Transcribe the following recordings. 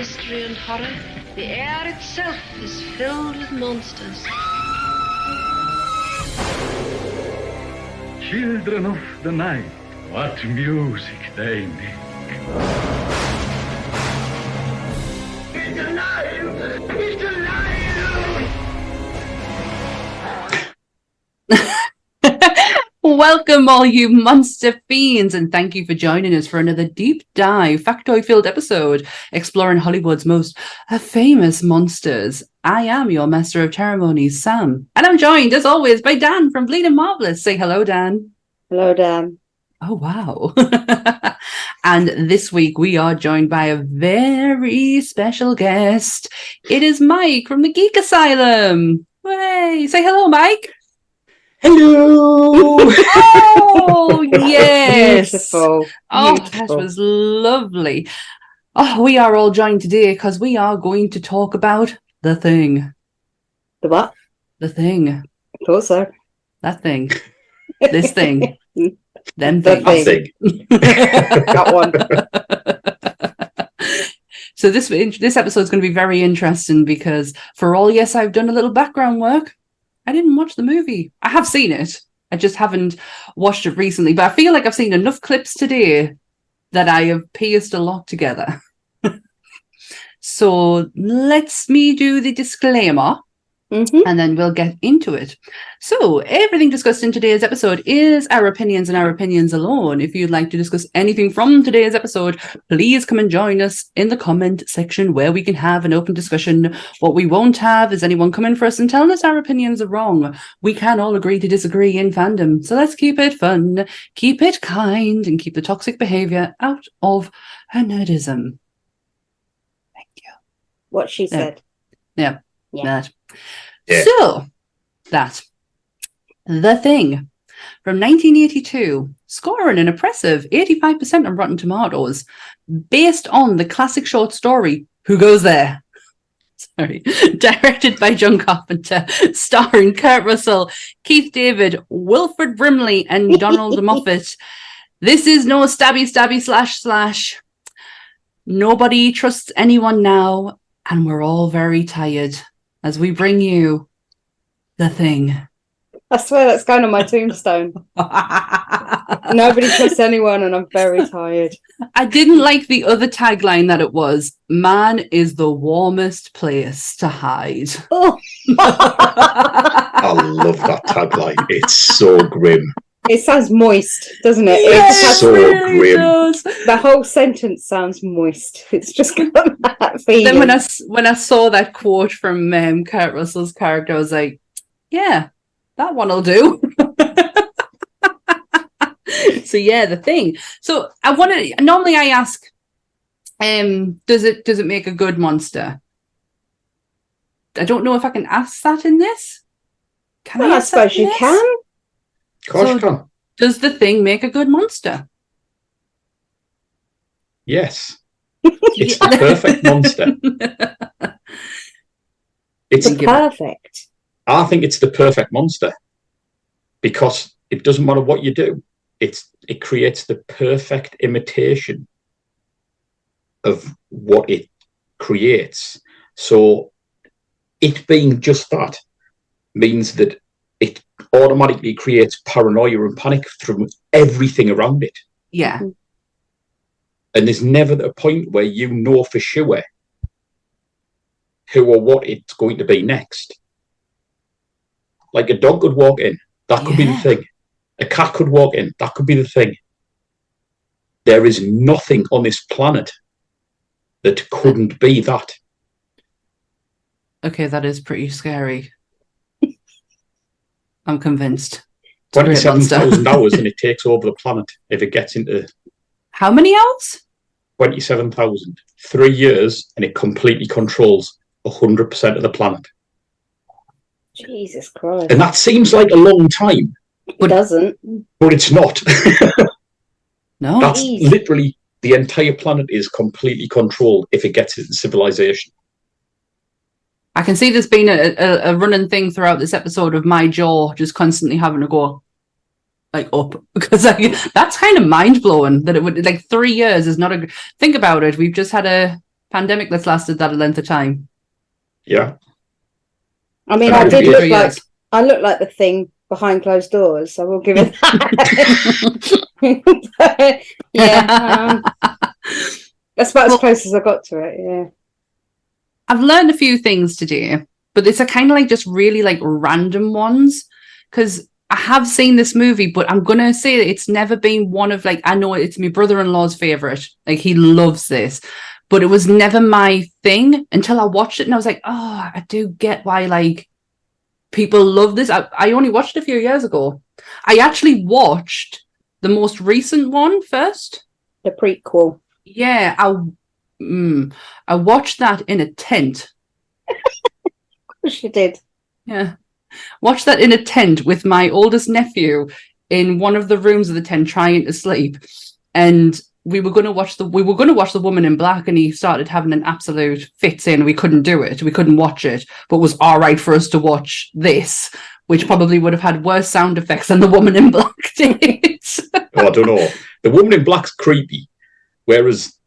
mystery and horror, the air itself is filled with monsters. Children of the night, what music they make. Welcome, all you monster fiends, and thank you for joining us for another deep dive, factoid filled episode exploring Hollywood's most uh, famous monsters. I am your master of ceremonies, Sam, and I'm joined, as always, by Dan from Bleeding Marvelous. Say hello, Dan. Hello, Dan. Oh, wow. and this week we are joined by a very special guest. It is Mike from the Geek Asylum. Way! Say hello, Mike. Hello. Oh, yes. Beautiful. Oh, that was lovely. Oh, we are all joined today because we are going to talk about the thing. The what? The thing. Closer. That thing. This thing. Them The thing. Big. Got one. so this this episode is going to be very interesting because for all yes I've done a little background work I didn't watch the movie. I have seen it. I just haven't watched it recently but I feel like I've seen enough clips today that I have pieced a lot together. So let's me do the disclaimer Mhm. and then we'll get into it. So, everything discussed in today's episode is our opinions and our opinions alone. If you'd like to discuss anything from today's episode, please come and join us in the comment section where we can have an open discussion. What we won't have is anyone coming for us and telling us our opinions are wrong. We can all agree to disagree in fandom. So, let's keep it fun, keep it kind, and keep the toxic behavior out of her nerdism. Thank you. What she said. Yeah. That. Yeah. So, that. The Thing from 1982, scoring an impressive 85% on Rotten Tomatoes, based on the classic short story, Who Goes There? Sorry. Directed by John Carpenter, starring Kurt Russell, Keith David, Wilford Brimley, and Donald Moffat. This is no stabby, stabby, slash, slash. Nobody trusts anyone now, and we're all very tired as we bring you the thing. I swear that's going on my tombstone. Nobody trusts anyone, and I'm very tired. I didn't like the other tagline that it was man is the warmest place to hide. Oh, I love that tagline. It's so grim. It sounds moist, doesn't it? Yes, It so really grim. does. the whole sentence sounds moist. It's just got that feeling. Then when I when I saw that quote from um, Kurt Russell's character, I was like, "Yeah, that one'll do." so yeah, the thing. So I want to. Normally, I ask, um, "Does it does it make a good monster?" I don't know if I can ask that in this. Can well, I that suppose you this? can. Of course So- Does the thing make a good monster? Yes. It's the perfect monster. It's Thank you. Perfect. I think it's the perfect monster because it doesn't matter what you do. It's it creates the perfect imitation of what it creates. So it being just that means that it automatically creates paranoia and panic from everything around it. Yeah, And there's never a point where you know for sure who or what it's going to be next. Like a dog could walk in, that could be the thing. A cat could walk in, that could be the thing. There is nothing on this planet that couldn't be that. okay, that is pretty scary. I'm convinced. It's a great Twenty-seven monster. thousand hours, and it takes over the planet if it gets into How many hours? twenty-seven thousand. Three years, and it completely controls hundred percent of the planet. Jesus Christ. And that seems like a long time, It doesn't. but it's not. No. That's Jeez. literally the entire planet is completely controlled if it gets into civilization. I can see there's been a, a, a running thing throughout this episode of my jaw just constantly having to go like up because like, that's kind of mind blowing that it would like three years is not a think about it. We've just had a pandemic that's lasted that length of time. Yeah. I mean, And I did look Three like. I look like the thing behind closed doors. So we'll give it that. yeah, um, that's about as close as I got to it. Yeah. I've learned a few things today, but it's a kind of like just really like random ones because I have seen this movie, but I'm gonna say that it's never been one of like I know it's my brother-in-law's favorite. Like he loves this, but it was never my thing until I watched it and I was like, oh, I do get why like people love this. I, I only watched it a few years ago. I actually watched the most recent one first. The prequel. Yeah, I mm, I watched that in a tent. She did. Yeah. Watched that in a tent with my oldest nephew in one of the rooms of the tent trying to sleep. And we were gonna watch the we were gonna watch the woman in black and he started having an absolute fit saying we couldn't do it. We couldn't watch it, but it was alright for us to watch this, which probably would have had worse sound effects than the woman in black did. Oh, I don't know. The woman in black's creepy, whereas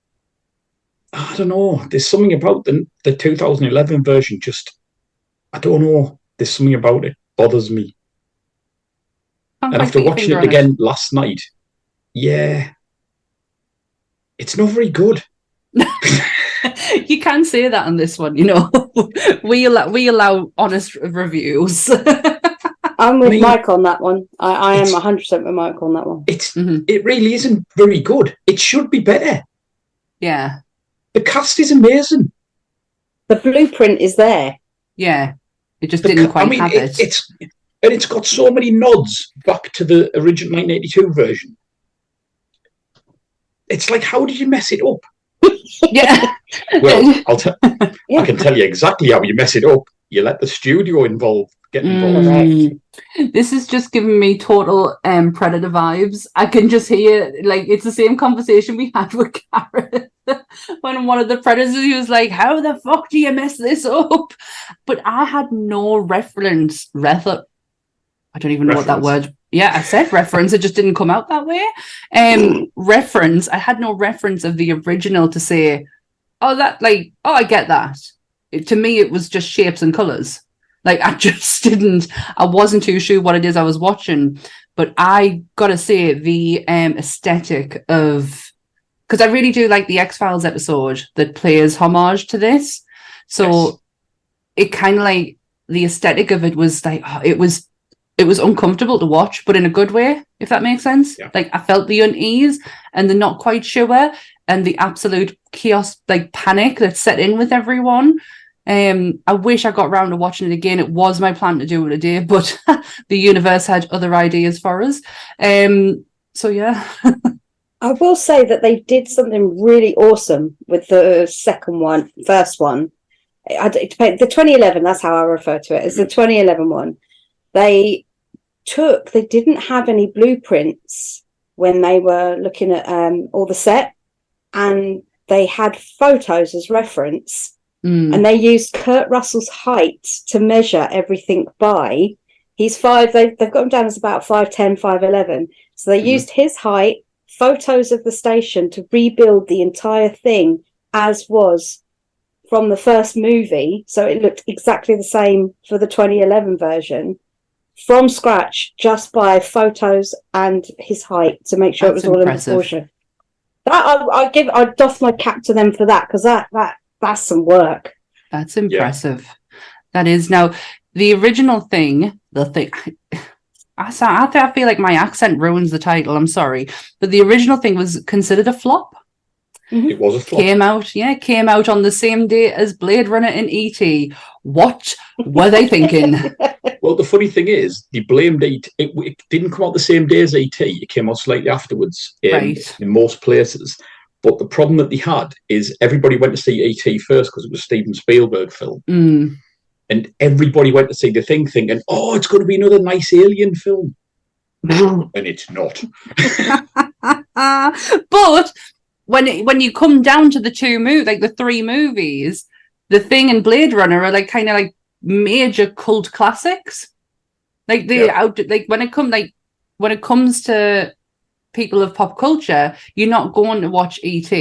I don't know. There's something about the the 2011 version. Just I don't know. There's something about it bothers me. Can't And quite after watching it on again last night, yeah, it's not very good. you can say that on this one, you know. we allow we allow honest reviews. I'm with mean- Mike on that one. I, I am 100 percent with Mike on that one. It's Mhm. it really isn't very good. It should be better. Yeah, The cast is amazing. The blueprint is there. yeah. It just The didn't quite I mean, have it- it. it's and it's got so many nods back to the original 1982 version. It's like, how did you mess it up? Yeah, Well, I'll tell. Yeah. I can tell you exactly how you mess it up. You let the studio involved get involved. Mm. This is just giving me total um predator vibes. I can just hear like it's the same conversation we had with Gareth when one of the predators he was like, How the fuck do you mess this up? But I had no reference refer- I don't even know what that word yeah, I said reference, it just didn't come out that way. Um reference, I had no reference of the original to say, Oh, that like, oh I get that. It, to me it was just shapes and colours. Like I just didn't I wasn't too sure what it is I was watching, but I gotta say the um aesthetic of because I really do like the X Files episode that plays homage to this. So Yes. it kind of like the aesthetic of it was like oh, it was it was uncomfortable to watch, but in a good way, if that makes sense. Yeah. Like I felt the unease and the not quite sure and the absolute chaos, like panic that set in with everyone. Um, I wish I got round to watching it again. It was my plan to do it today, but the universe had other ideas for us. Um, so yeah, I will say that they did something really awesome with the second one, first one. I, the 2011, that's how I refer to it, the 2011 one. They took, they didn't have any blueprints when they were looking at um, all the set, and they had photos as reference, Mm, and they used Kurt Russell's height to measure everything by. He's five, they, they've got him down as about 5'10, 5'11. So they Mhm. used his height, photos of the station to rebuild the entire thing as was from the first movie. So it looked exactly the same for the 2011 version from scratch, just by photos and his height to make sure That's it was all impressive. in proportion. That I, I give, I doff my cap to them for that because that that that's some work. that's impressive. That is now the original thing. The thing. I, sa- I, I feel like my accent ruins the title. I'm sorry, but the original thing was considered a flop. Mm-hmm. It was a flop. Came out, yeah, came out on the same day as Blade Runner and ET. What were they thinking? Well, the funny thing is, they blamed it. It, it didn't come out the same day as ET. It came out slightly afterwards in, Right. in most places. But the problem that they had is everybody went to see ET first because it was a Steven Spielberg film, Mm, and everybody went to see the thing thinking, "Oh, it's going to be another nice alien film," and it's not. but when it, when you come down to the two movies, like the three movies, the Thing and Blade Runner are like kind of like major cult classics. Like the Yeah. out like when it come like when it comes to people of pop culture, you're not going to watch ET.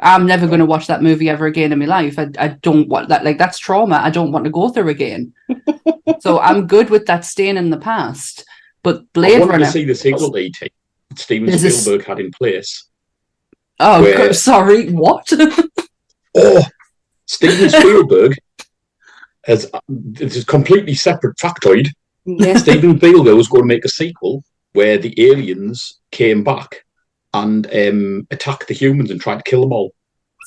I'm never going to watch that movie ever again in my life. I, I don't want that. Like that's trauma. I don't want to go through again. so I'm good with that staying in the past. But I Blade wanted Runner. to see the sequel to E.T. that Steven Is this- Spielberg had in place. oh, where- God, sorry. What? Oh, Steven Spielberg has this is completely separate factoid. Yeah. Steven Spielberg was going to make a sequel where the aliens came back and um, attacked the humans and tried to kill them all.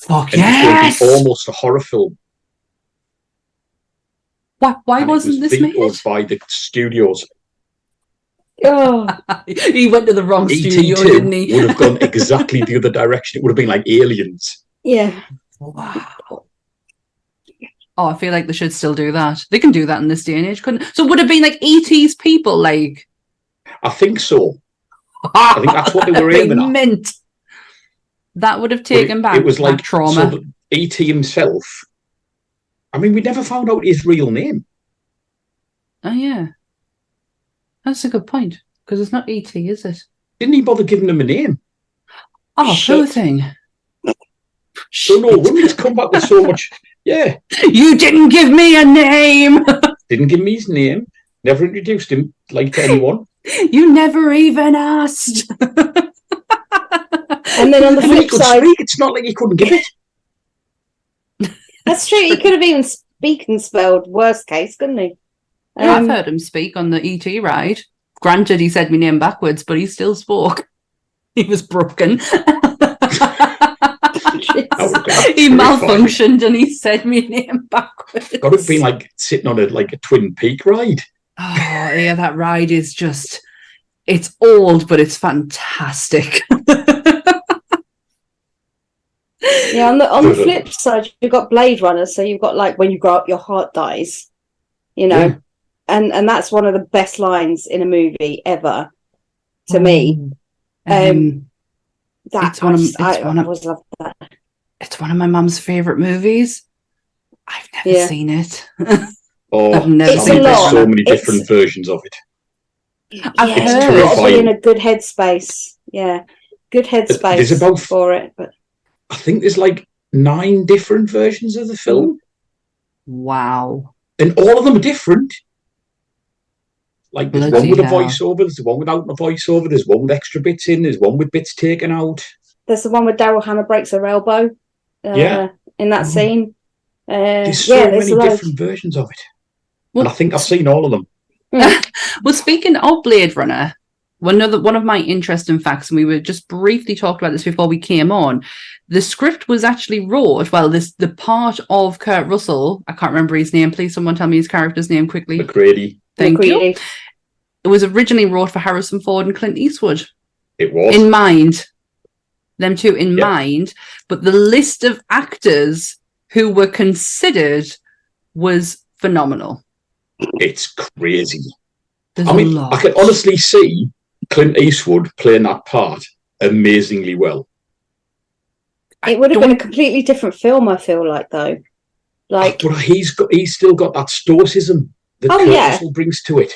Fuck And yes. it was going to be almost a horror film. Why, why and wasn't was this made? vetoed by the studios? Oh, he went to the wrong studio, ET2 didn't he? would have gone exactly the other direction. It would have been like aliens. yeah. Wow. Oh, I feel like they should still do that. They can do that in this day and age, couldn't? So would have been like ET's people, like I think so. I think that's what they were aiming at. meant. That would have But it- taken back It was like trauma. So ET himself. I mean, we never found out his real name. oh yeah, that's a good point because it's not ET, is it? Didn't he bother giving him a name? Oh, Shit. thing. So no he's come back with so much. Yeah, You didn't give me a name. didn't give me his name. Never introduced him like to anyone. You never even asked. And then on the And he flip could side, speak. It's not like he couldn't give it. that's true. He could have even speak and spelled worst case, couldn't he? Yeah, I've Um, heard him speak on the ET ride. Granted, he said my name backwards, but he still spoke. He was broken. That would have been he malfunctioned and he said my name backwards. Got to have been like sitting on a like a Twin Peak ride. Oh yeah, that ride is just it's old, but it's fantastic. yeah, on the on the flip side, you've got Blade Runner, so you've got like when you grow up, your heart dies. You know, Yeah. and and that's one of the best lines in a movie ever to me. Um, That It's one of- I, it's I, one I of- always love that. it's one of my mum's favorite movies. I've never Yeah. seen it. Oh, I've never I It's think a there's lot. so many It's- different versions of it. I've yeah, heard. you've got to be in a good headspace. Yeah, good headspace There's about- for it. But I think there's like nine different versions of the film, Wow. and all of them are different. Like there's Bloody one with a voiceover, there's one without a voiceover, there's one with extra bits in, there's one with bits taken out. there's the one where Daryl Hannah breaks her elbow. Uh, Yeah. in that Mhm. scene. Uh, There's so yeah, there's many loads. different versions of it. Well, and I think I've seen all of them. Well, speaking of Blade Runner, one of the, one of my interesting facts, and we were just briefly talked about this before we came on. The script was actually wrote. Well, this the part of Kurt Russell. I can't remember his name. Please, someone tell me his character's name quickly. MacReady, Thank you. It was originally wrote for Harrison Ford and Clint Eastwood it was. in mind. Them two in Yeah. mind, but the list of actors who were considered was phenomenal. It's crazy. There's I mean, lot. I can honestly see Clint Eastwood playing that part amazingly well. It would have been a completely different film. I feel like though, like but he's got he's still got that stoicism that Oh, Kurt yeah. Russell brings to it.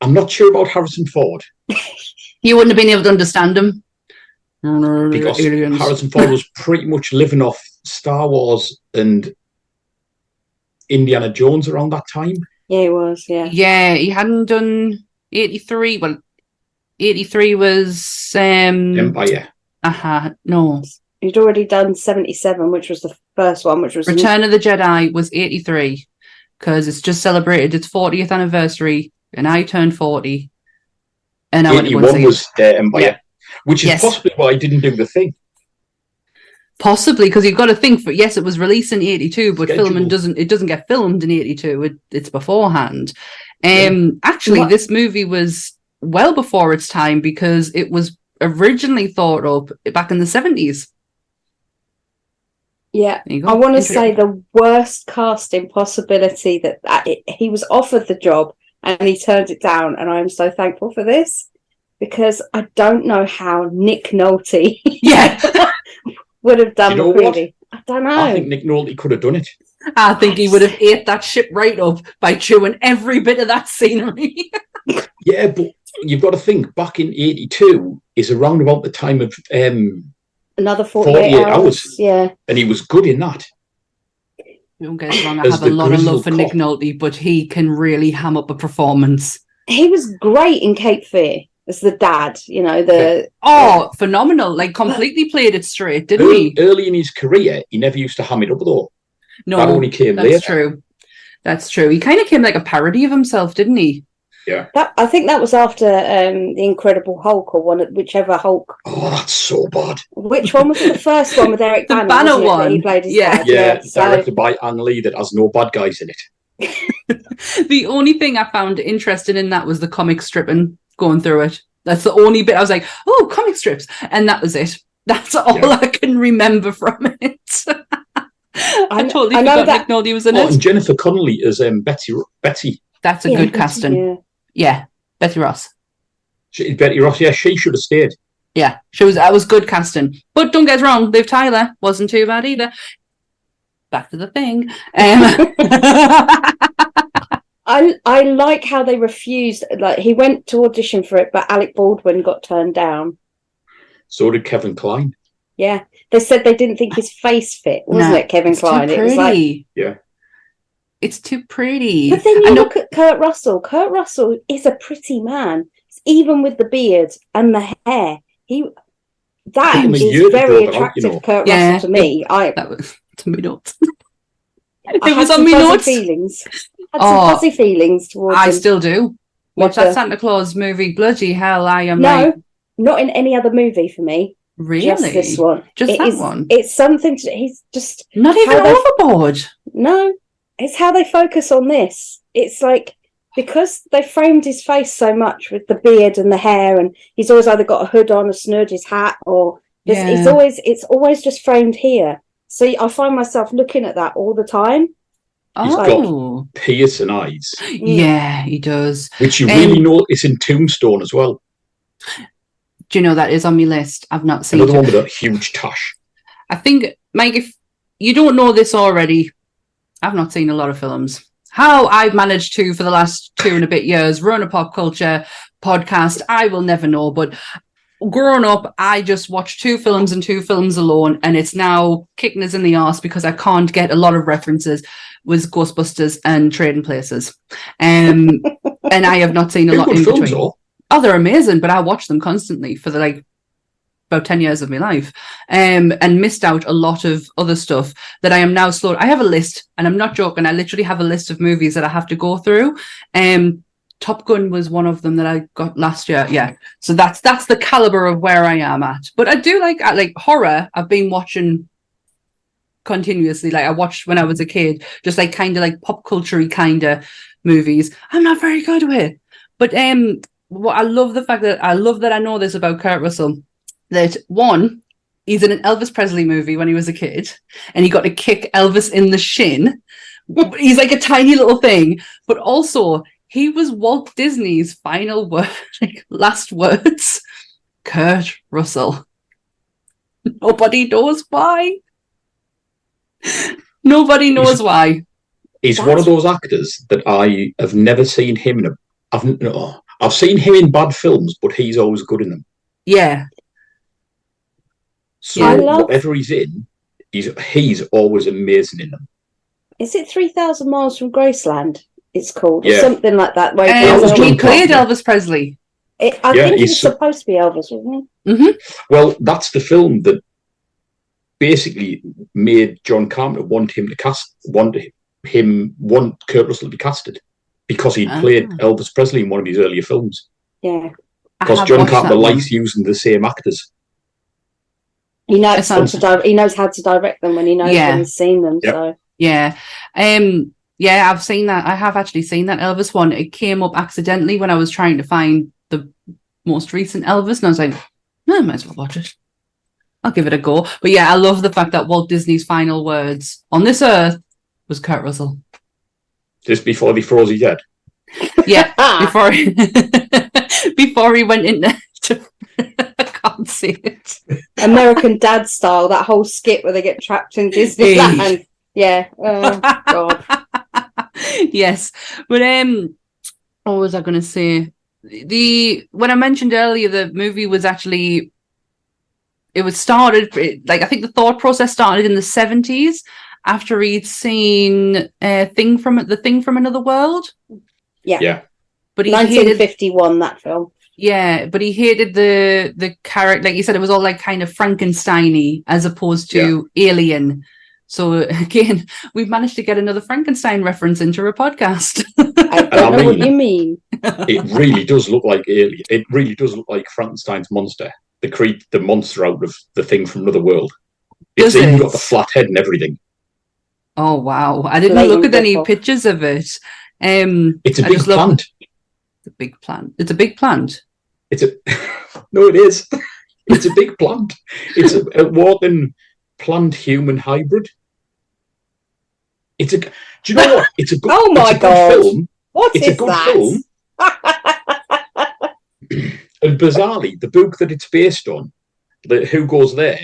I'm not sure about Harrison Ford You wouldn't have been able to understand him. because Aliens. Harrison Ford was pretty much living off Star Wars and Indiana Jones around that time. yeah, it was. Yeah, Yeah, he hadn't done 83. Well, 83 was um Empire. uh huh. no. he'd already done seventy seven, which was the first one, which was Return of the Jedi was 83 because it's just celebrated its 40th anniversary and I turned 40 and I went to 81 was uh, Empire, Yeah. which is Yes. possibly why I didn't do the thing. Possibly because you've got to think for yes, it was released in eighty two, but filming Schedule. doesn't it doesn't get filmed in eighty two. It, it's beforehand. Um, Yeah. actually, What- this movie was well before its time because it was originally thought up back in the seventies. yeah. There you go. I want to say the worst casting possibility that, that it, he was offered the job and he turned it down, and I am so thankful for this because I don't know how Nick Nolte yeah, would have done You know what? I don't know. I think Nick Nolte could have done it. I think he would have ate that shit right up by chewing every bit of that scenery. Yeah, but you've got to think back in '82 is around about the time of um, Another 48, 48 hours. hours. Yeah. and he was good in that. Don't get us wrong, I As have a lot of love grizzled for Nick. Nolte, but he can really ham up a performance. He was great in Cape Fear as the dad, you know, the Oh, phenomenal! Like completely played it straight, didn't Early, he? early in his career, he never used to ham it up though. No, that only came that's later. true. That's true. He kind of came like a parody of himself, didn't he? Yeah. that I think that was after um the Incredible Hulk or one of whichever Hulk. Oh, that's so bad. Which one was it? The first one with Eric The Banner, Banner wasn't that one. He played his Yeah. dad. Yeah, So directed by Ang Lee that has no bad guys in it. The only thing I found interesting in that was the comic stripping going through it. That's the only bit I was like, oh, comic strips, and that was it. That's all Yeah. I can remember from it. I, totally I know forgot that- Nick was in Oh, it. and Jennifer Connelly as um, Betty. Betty. That's a yeah, good casting. Yeah. Yeah, Betty Ross. She, Betty Ross. Yeah, she should have stayed. Yeah, she was. That was good casting. But don't get us wrong, Liv Tyler wasn't too bad either. Back to the thing. Um, I I like how they refused. Like he went to audition for it, but Alec Baldwin got turned down. So did Kevin Kline. Yeah, they said they didn't think his face fit, wasn't No, it, Kevin it's too Kline? It was like. Yeah. It's too pretty. but then I you know- look at Kurt Russell. Kurt Russell is a pretty man, even with the beard and the hair. He that Took him is very grow that out, attractive. you know. Kurt Yeah. Russell to me. I That was to me notes. It was on fuzzy notes. Feelings. I had Oh, some fuzzy feelings towards I him. still do. Watch that the- Santa Claus movie. Bloody hell, I am no, like not in any other movie for me. really Just this one. Just It that is- one. It's something. To, he's just Not even they- overboard. No, it's how they focus on this. It's like because they framed his face so much with the beard and the hair, and he's always either got a hood on, a snood, his hat, or just, it's always it's always just framed here. So I find myself looking at that all the time. He's got- Oh, Piercing eyes, yeah, he does. which you Um, really notice in Tombstone as well. Do you know that is on my list? I've not seen Another it. one with a huge tush. I think, Mike, if you don't know this already, I've not seen a lot of films. How I've managed to, for the last two and a bit years, run a pop culture podcast, I will never know. But growing up, I just watched two films and two films alone, and it's now kicking us in the ass because I can't get a lot of references. with Ghostbusters and Trading Places, um, and I have not seen a lot in films, between. though. Oh, they're amazing, but I watched them constantly for the like about 10 years of my life um and missed out a lot of other stuff that I am now slow. I have a list and I'm not joking. I literally have a list of movies that I have to go through. Um Top Gun was one of them that I got last year. Yeah. So that's that's the caliber of where I am at. But I do like like horror. I've been watching continuously. Like I watched when I was a kid, just like kind of like pop culture kind of movies. I'm not very good with. But um what I love the fact that I love that I know this about Kurt Russell. That one, he's in an Elvis Presley movie when he was a kid, and he got to kick Elvis in the shin. he's like a tiny little thing, but also he was Walt Disney's final word, like last words. Kurt Russell. Nobody knows why. Nobody knows why. He's That's- one of those actors that I have never seen him in a. I've no, I've seen him in bad films, but he's always good in them. Yeah, So I love- whatever he's in, he's he's always amazing in them. Is it three thousand miles from Graceland? It's called or something like that. Where he um, goes was on- he played Carpenter. Elvis Presley. It, I Yeah, think he he's was supposed to be Elvis, wasn't he? Well, that's the film that basically made John Carpenter want him to cast, want him, want Kurt Russell to be casted because he'd Ah. played Elvis Presley in one of his earlier films. Yeah. Because John watched Carpenter likes using the same actors. He knows how to di- he knows how to direct them when he knows Yeah. when he's seen them. Yep. So Yeah. Um yeah, I've seen that. I have actually seen that Elvis one. It came up accidentally when I was trying to find the most recent Elvis, and I was like, no, I might as well watch it. I'll give it a go. But yeah, I love the fact that Walt Disney's final words on this earth was Kurt Russell. Just before they froze his head. Yeah, Ah, before he, before he went into I can't see it. American Dad style, that whole skit where they get trapped in Disneyland. yeah. Oh God. yes, but um, what was I going to say? The when I mentioned earlier, the movie was actually it was started it- like I think the thought process started in the seventies after he'd seen uh, thing from the thing from another world. Yeah. Yeah. But he hated 1951, that film. yeah, but he hated the the character like you said it was all like kind of Frankensteiny as opposed to alien. So again, we've managed to get another Frankenstein reference into a podcast. I don't I know what mean- you mean. it really does look like alien. It really does look like Frankenstein's monster, the cre- the monster out of the thing from another world. It's Does even it? got the flat head and everything. oh wow. I didn't Blatant look at any rip-off. pictures of it. Um It's a I big just love- plant. It's a big plant. It's a big plant. It's a no, it is. It's a big plant. It's a, a walking plant human hybrid. It's a. Do you know what? It's a good. Oh my it's a good God. Film. What It's is a good that? film. And bizarrely, the book that it's based on, the Who Goes There,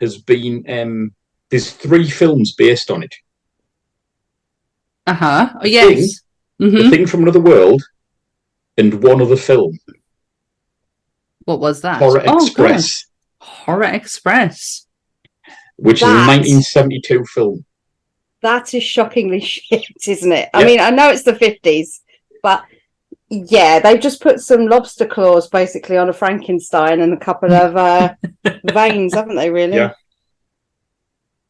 has been. Um, there's three films based on it. Uh-huh. Oh yes. The hmm Thing from Another World, and one other film, What was that? Horror Oh, Express, God. Horror Express. Which is a 1972 film. That is shockingly shit, isn't it? I Yeah. mean, I know it's the 50s, but yeah, they've just put some lobster claws basically on a Frankenstein and a couple of uh, veins, haven't they, really? Yeah.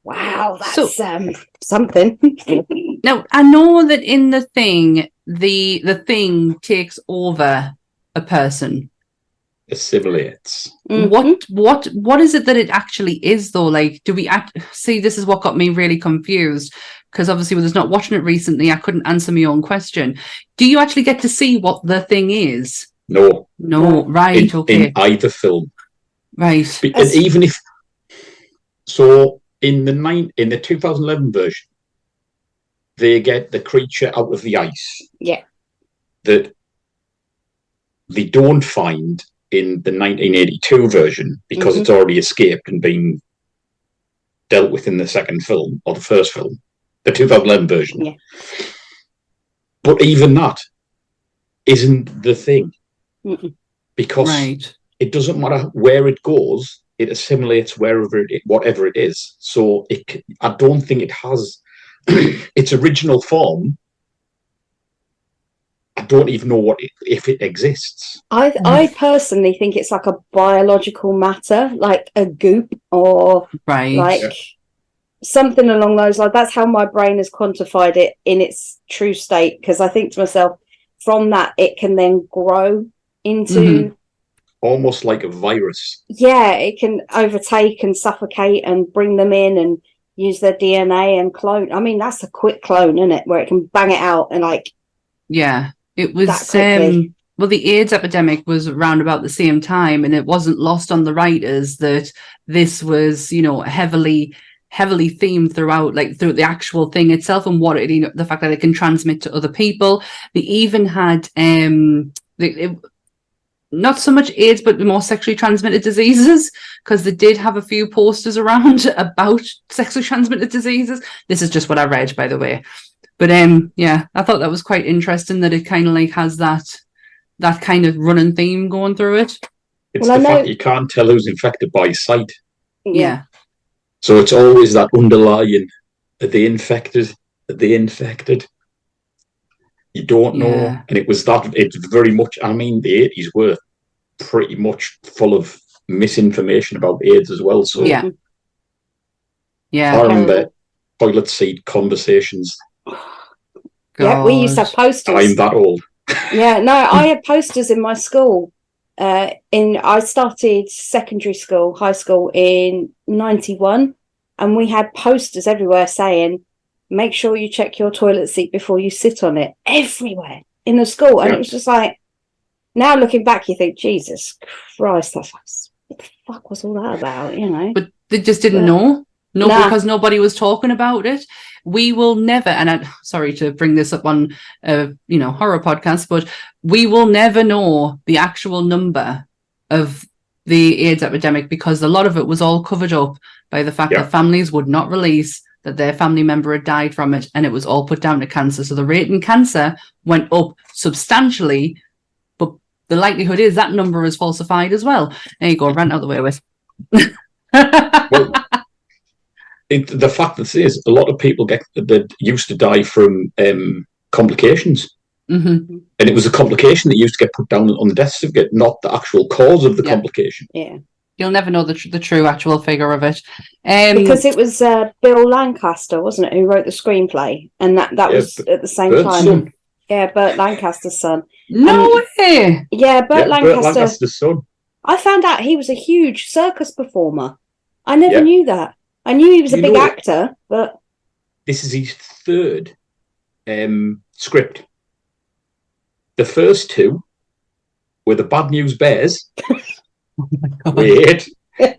Wow, that's So- um, something. Now I know that in the thing, the the thing takes over a person. Assimilates. Mhm. What what what is it that it actually is though? Like, do we act see this is what got me really confused because obviously with us not watching it recently, I couldn't answer my own question. Do you actually get to see what the thing is? No, No, right, in, okay, in either film. right. Be- And even if so, in the nine in the 2011 version, they get the creature out of the ice. Yeah. That they don't find in the 1982 version because Mhm. it's already escaped and been dealt with in the second film or the first film, the 2011 version. Yeah. But even that isn't the thing Mm-mm. because Right. it doesn't matter where it goes it assimilates wherever it whatever it is so it c- i don't think it has its original form i don't even know what it, if it exists I I personally think it's like a biological matter, like a goop or Right. like Yeah. something along those lines. That's how my brain has quantified it in its true state. Because I think to myself, from that, it can then grow into, Mhm. almost like a virus yeah, it can overtake and suffocate and bring them in and use their DNA and clone. I mean, that's a quick clone, isn't it? Where it can bang it out and like, Yeah, it was. Um, well, the AIDS epidemic was around about the same time, and it wasn't lost on the writers that this was, you know, heavily, heavily themed throughout, like through the actual thing itself, and what it, you know, the fact that it can transmit to other people. They even had, um, it, not so much AIDS, but the more sexually transmitted diseases, because they did have a few posters around about sexually transmitted diseases. This is just what I read, by the way. But um, yeah, I thought that was quite interesting that it kind of like has that that kind of running theme going through it. it's Well, the know- fact you can't tell who's infected by sight Yeah, so it's always that underlying are they infected are they infected you don't know Yeah. and it was that it's very much i mean the 80s were pretty much full of misinformation about aids as well so yeah, yeah. I yeah. remember toilet seat conversations. Yeah, we used to have posters. I'm that old. yeah no i had posters in my school uh in i started secondary school high school in 91 and we had posters everywhere saying make sure you check your toilet seat before you sit on it everywhere in the school and Yeah. it was just like now looking back you think jesus christ that's what the fuck was all that about you know But they just didn't Yeah. know. No, Nah. because nobody was talking about it. We will never, and i'm sorry to bring this up on a you know horror podcast, but we will never know the actual number of the AIDS epidemic because a lot of it was all covered up by the fact Yeah. that families would not release that their family member had died from it, and it was all put down to cancer. So the rate in cancer went up substantially, but the likelihood is that number is falsified as well. There you go, rant out the way with. Well, it, the fact that is, a lot of people get that used to die from um, complications, Mhm. and it was a complication that used to get put down on the death certificate, not the actual cause of the Yeah. complication. Yeah, You'll never know the tr- the true actual figure of it. Um, because it was uh, Bill Lancaster, wasn't it, who wrote the screenplay, and that that Yeah, was at the same Burt's time. son. Yeah, Burt Lancaster's son. no um, way. Yeah, Burt Yeah, Burt Lancaster. Lancaster's son. I found out he was a huge circus performer. I never Yeah. knew that. I knew he was a big know- actor, but This is his third um, script. The first two were the Bad News Bears. Oh my God. Wait,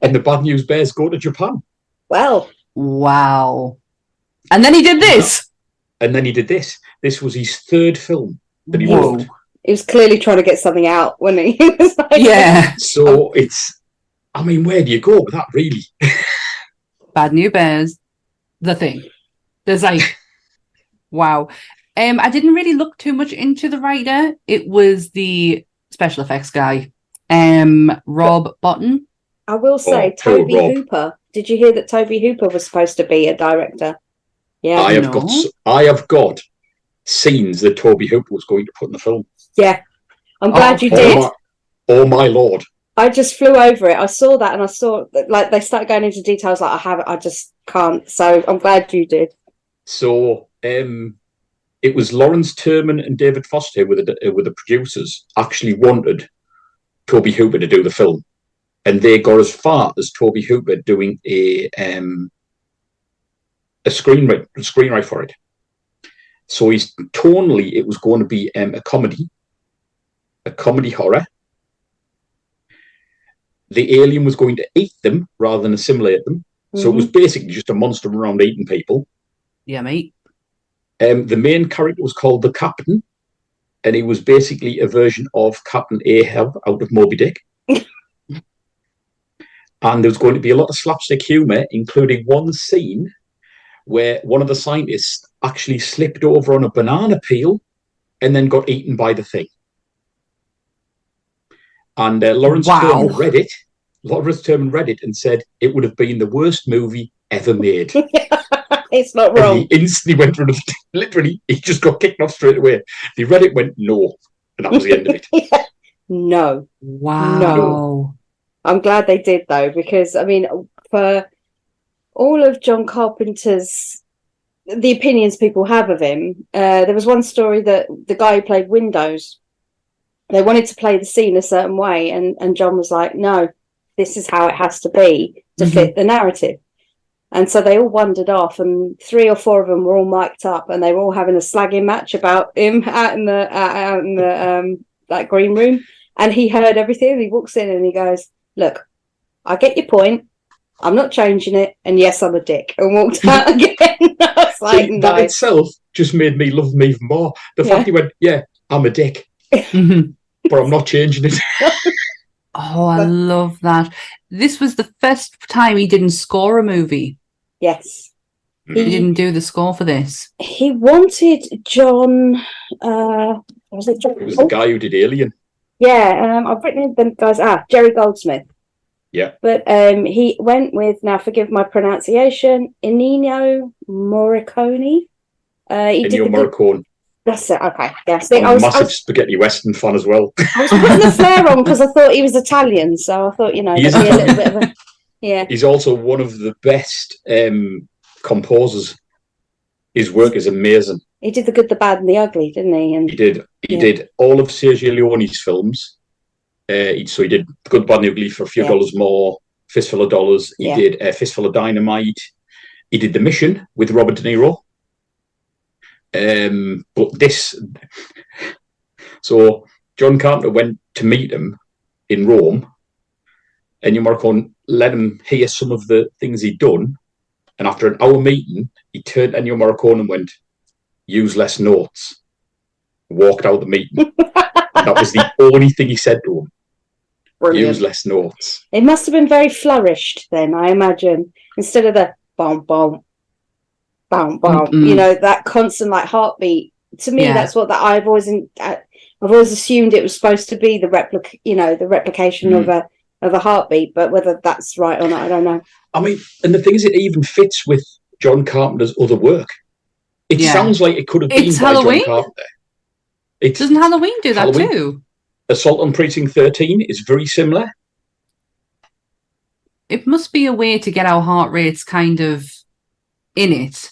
and the Bad News Bears go to Japan, well, Wow. And then he did this. and then he did this. This was his third film that he Whoa. wrote. he was clearly trying to get something out when he, he was like, Yeah. So it's, I mean, where do you go with that, really? Bad New Bears. The thing. There's like, wow. Um, I didn't really look too much into the writer. It was the special effects guy, um, Rob Bottin. I will say, Oh, Tobe Rob. Hooper. Did you hear that Tobe Hooper was supposed to be a director? Yeah, I have no. got, I have got scenes that Tobe Hooper was going to put in the film. yeah. I'm glad Oh, you Oh did. my, oh my lord! I just flew over it. I saw that and I saw like they started going into details like I have I just can't. So I'm glad you did. So um, it was Lawrence Turman and David Foster with the with the producers. Actually wanted Tobe Hooper to do the film, and they got as far as Tobe Hooper doing a um, a screenwrite a screenwrite for it. So he's tonally it was going to be um, a comedy, a comedy horror. The alien was going to eat them rather than assimilate them. So it was basically just a monster around eating people. Yeah, mate. Um, the main character was called the Captain, and he was basically a version of Captain Ahab out of Moby Dick. and there was going to be a lot of slapstick humour, including one scene where one of the scientists actually slipped over on a banana peel and then got eaten by the thing. And uh, Lawrence Wow. Turman read it. Lawrence Turman read it and said it would have been the worst movie ever made. it's not And wrong. he instantly went through the literally, he just got kicked off straight away. He read it, went no, and that was the end of it. No, Wow. No. I'm glad they did though because I mean for all of John Carpenter's the opinions people have of him, uh, there was one story that the guy who played Windows, they wanted to play the scene a certain way, and and John was like, no, this is how it has to be to Mhm. fit the narrative. And so they all wandered off, and three or four of them were all mic'd up, and they were all having a slagging match about him out in the out in the um that green room. And he heard everything. He walks in and he goes, "Look, I get your point. I'm not changing it. And yes, I'm a dick." And walked out again. I was like, See, "No, That itself just made me love him even more. The Yeah. fact he went, yeah, I'm a dick, Mhm. But I'm not changing it. Oh, I love that. This was the first time he didn't score a movie. yes." He didn't do the score for this. He wanted John. Uh, was it John? It was the guy who did Alien. Yeah, um, I've written the guys. Ah, Jerry Goldsmith. Yeah. But um, he went with now. Forgive my pronunciation. Ennio Morricone. Uh, he Ennio did the Morricone. That's it. Okay. Yeah. I'm I a was, I massive was, spaghetti western fan as well. I was putting the flair on because I thought he was Italian, so I thought you know He is there'd be a little bit of a yeah. He's also one of the best um, composers. His work is amazing. He did the good, the bad, and the ugly, didn't he? And He did he Yeah. did all of Sergio Leone's films. Uh, he, so he did Good, Bad, and the Ugly for a few Yeah. dollars more, Fistful of Dollars. He did uh, Fistful of Dynamite. He did The Mission with Robert De Niro. Um, but this, so John Carpenter went to meet him in Rome, and you Morricone let him hear some of the things he'd done. And after an hour meeting, he turned to Ennio Morricone and went, "Use less notes." Walked out the meeting. that was the only thing he said to him. brilliant. Use less notes. It must have been very flourished then, I imagine, instead of the boom, boom, boom, boom. Mm-mm. You know that constant like heartbeat. To me, Yeah. that's what that I've always in, uh, I've always assumed it was supposed to be the replica. You know, the replication of a of a heartbeat, but whether that's right or not, I don't know. I mean, and the thing is, it even fits with John Carpenter's other work. It Yeah. sounds like it could have been It's by Halloween. John Carpenter. It's Doesn't Halloween do that Halloween. too? Assault on Precinct 13 is very similar. It must be a way to get our heart rates kind of in it.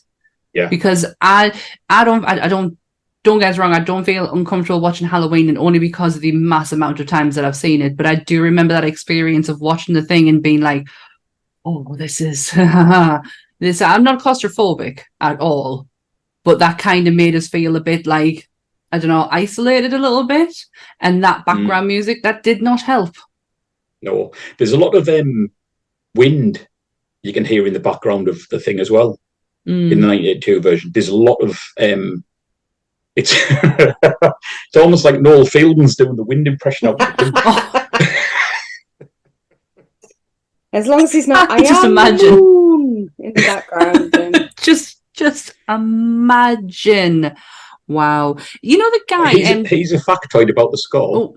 Yeah. Because I, I don't, I, I don't, don't get us wrong. I don't feel uncomfortable watching Halloween, and only because of the mass amount of times that I've seen it. But I do remember that experience of watching the thing and being like, "Oh, this is this." I'm not claustrophobic at all, but that kind of made us feel a bit like I don't know, isolated a little bit, and that background music that did not help. No, there's a lot of um, wind you can hear in the background of the thing as well. Mm. in the 1982 version. There's a lot of um, it's it's almost like Noel Fielding's doing the wind impression of. As long as he's not, I Just am imagine. the moon in the background. then- just just imagine wow you know the guy he's, and a, he's a factoid about the score.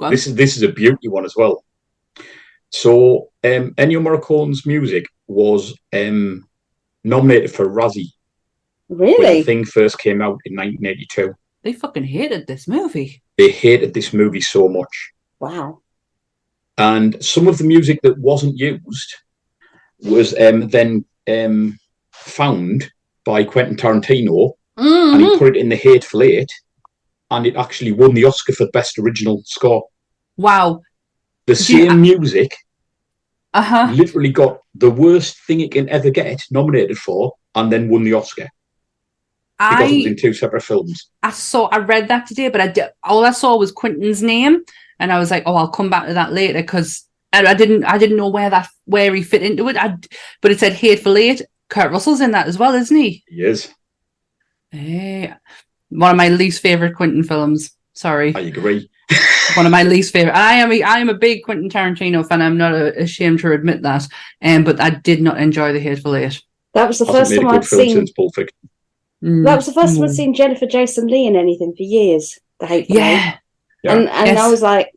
oh. This is this is a beauty one as well. So um, Ennio Morricone's music was um, nominated for a Razzie when the really? thing first came out in 1982. they fucking hated this movie They hated this movie so much. Wow. and some of the music that wasn't used was um, then um, found by Quentin Tarantino, and he Mhm. put it in the Hateful Eight, and it actually won the Oscar for Best Original Score. wow The Do you- same music uh-huh. Literally got the worst thing it can ever get nominated for, and then won the Oscar. Because it was i in two separate films. i saw i read that today but i did all i saw was quentin's name and i was like oh i'll come back to that later because I, I didn't i didn't know where that where he fit into it. I, but it said hateful eight. Kurt russell's in that as well isn't he? Yes, hey one of my least favorite quentin films. Sorry. I agree. One of my least favorite. I am a, I am a big Quentin Tarantino fan. I'm not uh ashamed to admit that. Um, but I did not enjoy The Hateful Eight. That was the Hasn't first time I'd seen. Pulp Fiction. Mm. That was the first time I'd Mm. seen Jennifer Jason Lee in anything for years. The Hateful Eight. Yeah. Yeah. And and Yes. I was like,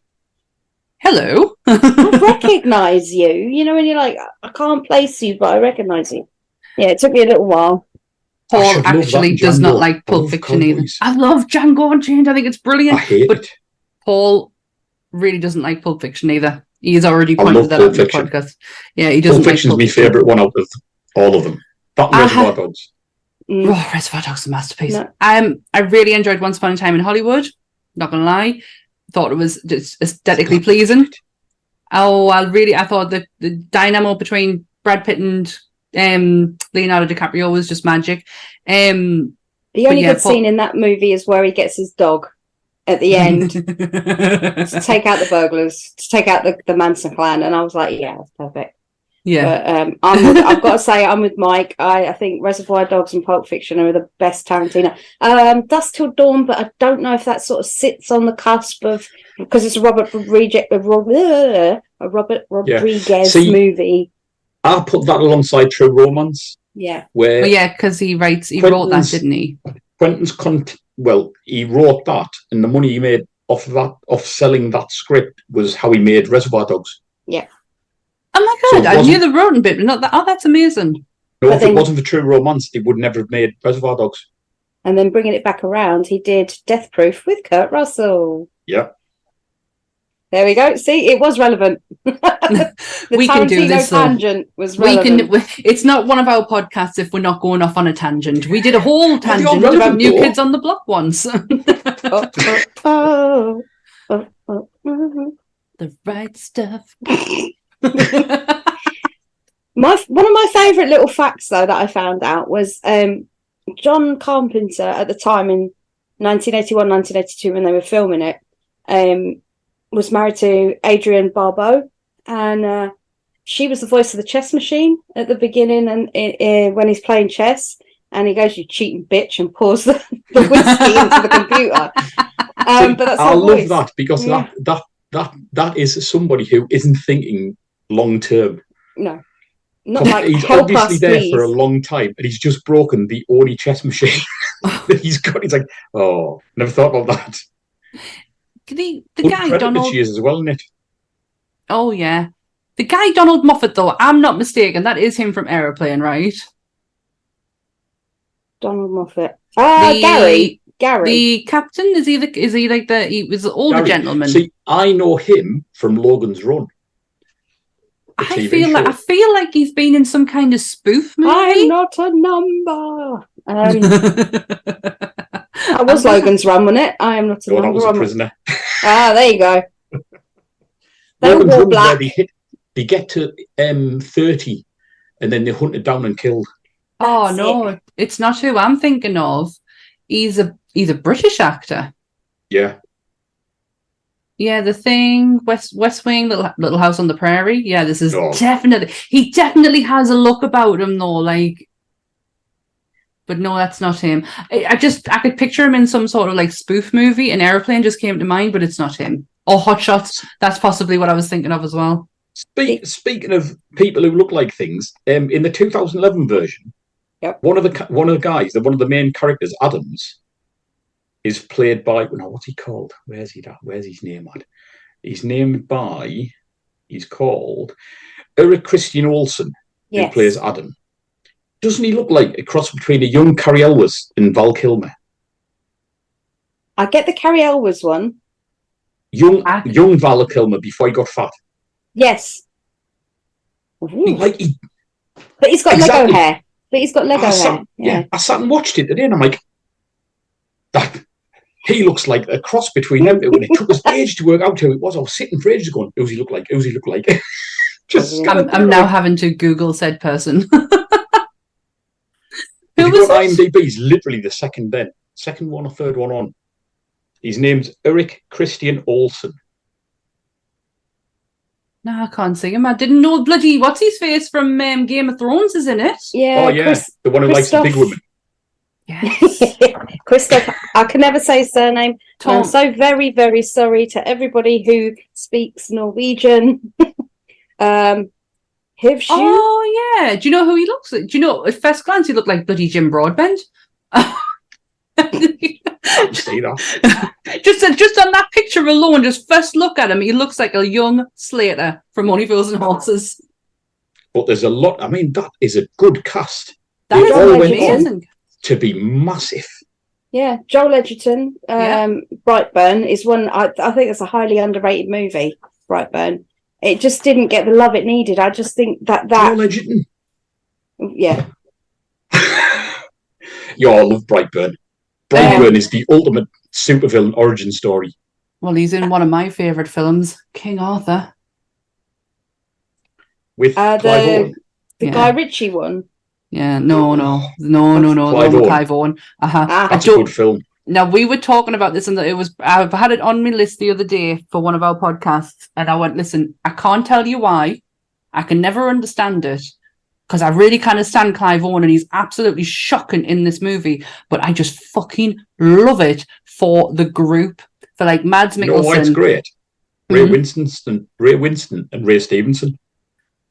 Hello. I recognise you. You know, when you're like, I can't place you, but I recognise you. Yeah, it took me a little while. Paul should love that actually does not like Pulp Fiction either. I love Django Unchained. I think it's I brilliant. hate but it. Paul really doesn't like Pulp Fiction either. He's already I pointed love that Pulp out in the podcast. Yeah, he doesn't Pulp like Fiction's Pulp my Fiction. favourite one out of all of them. That and I Reservoir ha- Dogs. Mm. Oh, Reservoir Dogs is a masterpiece. No. Um, I really enjoyed Once Upon a Time in Hollywood. Not gonna lie, thought it was just aesthetically pleasing. Oh, I really, I thought that the dynamo between Brad Pitt and um Leonardo DiCaprio was just magic. Um, The only yeah, good Paul- scene in that movie is where he gets his dog at the end to take out the burglars, to take out the, the Manson clan. And I was like, yeah, that's perfect. yeah, But um, I'm with, I've got to say, I'm with Mike. I, I think Reservoir Dogs and Pulp Fiction are the best Tarantino. Um, Dusk Till Dawn, but I don't know if that sort of sits on the cusp of because it's a Robert Rodriguez, a Robert, a Robert Rodriguez See- movie. I'll put that alongside True Romance, Yeah, where well, yeah, because he writes, he wrote that, didn't he? Quentin's con- well, he wrote that, and the money he made off of that, off selling that script, was how he made Reservoir Dogs. Yeah. Oh my god, it I knew the rodent bit, but not that. Oh, that's amazing. No, But if then- it wasn't for True Romance, he would never have made Reservoir Dogs. and then bringing it back around, he did Death Proof with Kurt Russell. Yeah, There we go. See, it was relevant. We can do Tarantino this, though. tangent was We relevant. can. It's not one of our podcasts if we're not going off on a tangent. We did a whole tangent about New. Kids on the Block once. oh, oh, oh. the right stuff. My one of my favourite little facts though that I found out was um, John Carpenter at the time in 1981, 1982 when they were filming it um, was married to Adrienne Barbeau and uh, she was the voice of the chess machine at the beginning and uh, when he's playing chess and he goes you cheating bitch and pours the, the whiskey into the computer. Um, but that's I love voice. that because Yeah. that that that that is somebody who isn't thinking long term. No, not like he's obviously us, there please. for a long time, and he's just broken the only chess machine that he's got. He's like, oh, never thought about that. The the guy Uncredited Donald she is as well, isn't it? Oh yeah. The guy Donald Moffat, though, I'm not mistaken, that is him from Aeroplane, right? Donald Moffat. Ah, The- Gary. Gary. The captain is he? The, is he like the? He was the older Gary, gentleman. See, I know him from Logan's Run. I TV feel like. I feel like he's been in some kind of spoof movie. I'm not a number. Um, I that was Logan's Run, wasn't it? I am not a that was a I'm- prisoner. Ah, there you go. They Logan's wore Run, where black. they hit, they get to um thirty, and then they're hunted down and killed. Oh That's no, it's not who I'm thinking of. He's a he's a British actor. Yeah, Yeah, the thing, West West Wing, little Little House on the Prairie. Yeah, this is Oh. definitely he definitely has a look about him though, like. But no, that's not him. I, I just I could picture him in some sort of like spoof movie. An airplane just came to mind, but it's not him. Or Hot Shots. That's possibly what I was thinking of as well. Speak, speaking of people who look like things, um, in the 2011 version, Yep. one of the one of the guys, the one of the main characters, Adams, is played by no, what's he called? Where's he at? Where's his name at? He's named by, he's called Eric Christian Olsen, who Yes. plays Adam. Doesn't he look like a cross between a young Cary Elwes and Val Kilmer? I get the Cary Elwes one. Young, Ah. young Val Kilmer before he got fat. Yes. Ooh. Like he But he's got Exactly. Lego hair. But he's got Lego I hair. sat, yeah. I sat and watched it today, and I'm like, that he looks like a cross between them two. And it took us ages to work out who it was. I was sitting for ages going, who's he look like? Who's he look like? Just I'm- I'm, I'm now having to Google said person. if Who you was go on it? IMDb, he's literally the second then, second one or third one on. His name's Eric Christian Olsen. No, I can't see him. I didn't know bloody what's his face from um, Game of Thrones is in it. Yeah. oh yeah, Chris- the one who likes the big Christoph- women. Yes. Christoph, I can never say his surname. Tom, I'm so very, very sorry to everybody who speaks Norwegian. um, Hivshu? Oh yeah. Do you know who he looks like? Do you know at first glance he looked like bloody Jim Broadbent? See that? just just on that picture alone, just first look at him, he looks like a young Slater from Only Fools and Horses. But there's a lot. I mean, that is a good cast That They is all went amazing. to be massive. Yeah, Joel Edgerton. Um, Yeah. Brightburn is one. I, I think it's a highly underrated movie. Brightburn. It just didn't get the love it needed. I just think that that Joel Edgerton. yeah. Yeah, I love Brightburn. Brightburn is the ultimate supervillain origin story. Well, he's in one of my favourite films, King Arthur. With Uh, the the Yeah. Guy Ritchie one. Yeah, no, no, no, no, no, Clive no, Owen. Clive Owen. Uh-huh. Ah. I That's a don't, good film. Now we were talking about this, and it was I've had it on my list the other day for one of our podcasts, and I went, listen, I can't tell you why, I can never understand it because I really kind of stand Clive Owen, and he's absolutely shocking in this movie, but I just fucking love it for the group for like Mads know why it's great? Ray Mhm. Winstone, Ray Winstone, and Ray Stevenson.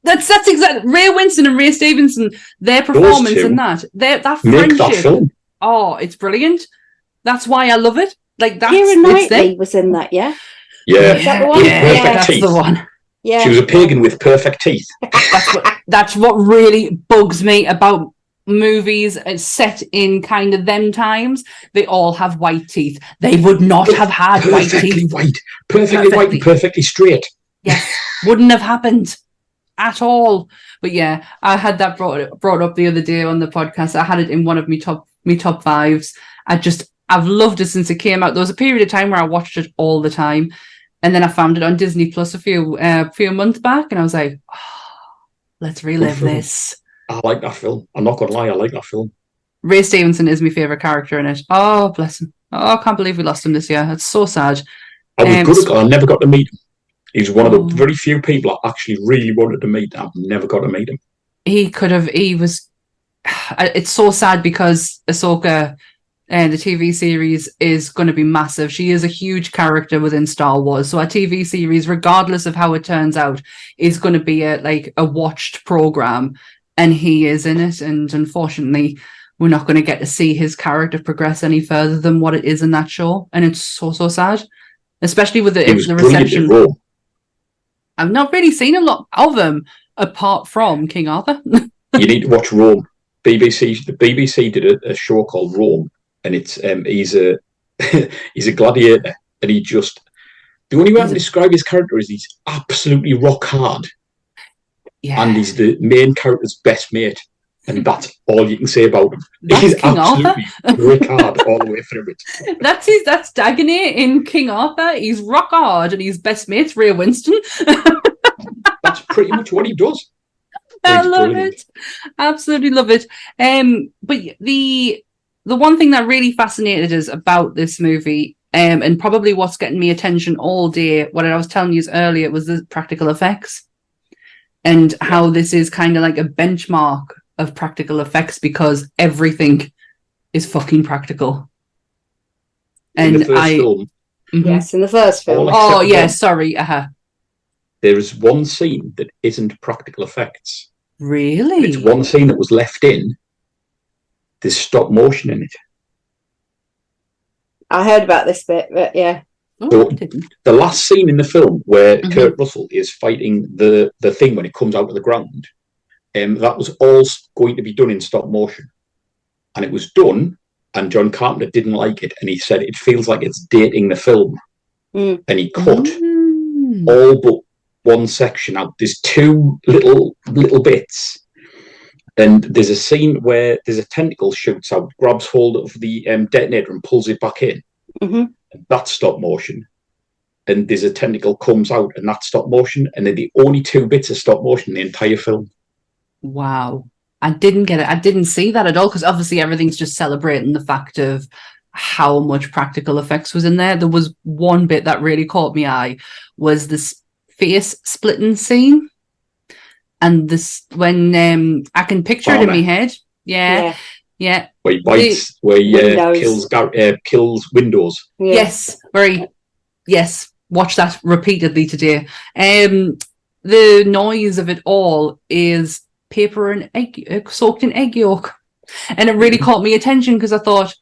That's that's exactly Ray Winstone and Ray Stevenson. Their performance in that, their that that friendship. film. Oh, it's brilliant. That's why I love it. Like that's Kieran it's Knightley there. was in that. Yeah. Yeah, Is that the one? Yeah, Perfect that's the one. Yeah. she was a pagan with perfect teeth. That's what that's what really bugs me about movies uh, set in kind of them times. They all have white teeth. They would not have had white Perfectly teeth. white, perfectly, white, Perfectly. and perfectly straight. Yes, wouldn't have happened at all. But yeah, I had that brought brought up the other day on the podcast. I had it in one of my top me top fives. I just I've loved it since it came out. There was a period of time where I watched it all the time, and then I found it on Disney Plus a few uh, few months back, and I was like, oh, let's relive this. I like that film. I'm not gonna lie, I like that film. Ray Stevenson is my favorite character in it. Oh, bless him. Oh, I can't believe we lost him this year. It's so sad. I was Um, good at I never got to meet him. He's one of Oh. the very few people I actually really wanted to meet. I've never got to meet him. he could have he was it's so sad because Ahsoka and the TV series is going to be massive. She is a huge character within Star Wars. So a TV series, regardless of how it turns out, is going to be a like a watched program and he is in it and unfortunately we're not going to get to see his character progress any further than what it is in that show and it's so so sad especially with the, the reception I've not really seen a lot of them apart from King Arthur. you need to watch Rome. BBC, the BBC did a, a show called Rome, and it's um, he's a he's a gladiator, and he just the only way I can describe his character is he's absolutely rock hard, yeah. and he's the main character's best mate, and that's all you can say about him. That's he's King absolutely rock hard all the way through it. That's his that's Dagonet in King Arthur. He's rock hard and his best mate's Ray Winstone. That's pretty much what he does. I love brilliant. it. Absolutely love it. Um, but the the one thing that really fascinated us about this movie, um, and probably what's getting me attention all day, what I was telling you earlier was the practical effects, and how this is kind of like a benchmark of practical effects because everything is fucking practical. In And the first I, film, Mhm. Yes, in the first film. All oh except yeah, one. sorry, Uh-huh. there is one scene that isn't practical effects. really? It's one scene that was left in. There's stop motion in it. I heard about this bit, but yeah. Oh, I didn't. the last scene in the film where Mhm. Kurt Russell is fighting the the thing when it comes out of the ground, um, that was all going to be done in stop motion, and it was done. And John Carpenter didn't like it, and he said it feels like it's dating the film, Mm. and he cut Mm. all but one section out. There's two little little bits, and there's a scene where there's a tentacle shoots out, grabs hold of the um, detonator, and pulls it back in. Mhm. That's stop motion. And there's a tentacle comes out, and that's stop motion. And they're the only two bits of stop motion in the entire film. Wow. I didn't get it. I didn't see that at all because obviously everything's just celebrating the fact of how much practical effects was in there. There was one bit that really caught me eye was this face splitting scene. And this when um I can picture it in my head. Yeah, Yeah. yeah. Where he bites, where he uh, kills Gar- uh, kills windows. yeah. Yes, very yes. Watch that repeatedly today. Um, the noise of it all is paper and egg uh, soaked in egg yolk, and it really caught me attention because I thought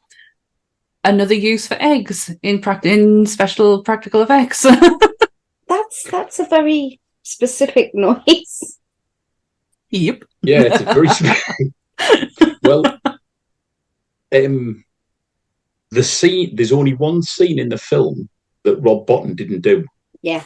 another use for eggs in prac- in special practical effects. That's that's a very specific noise. Yep. Yeah, it's a very sp- well. Um, the scene. There's only one scene in the film that Rob Bottin didn't do. Yeah.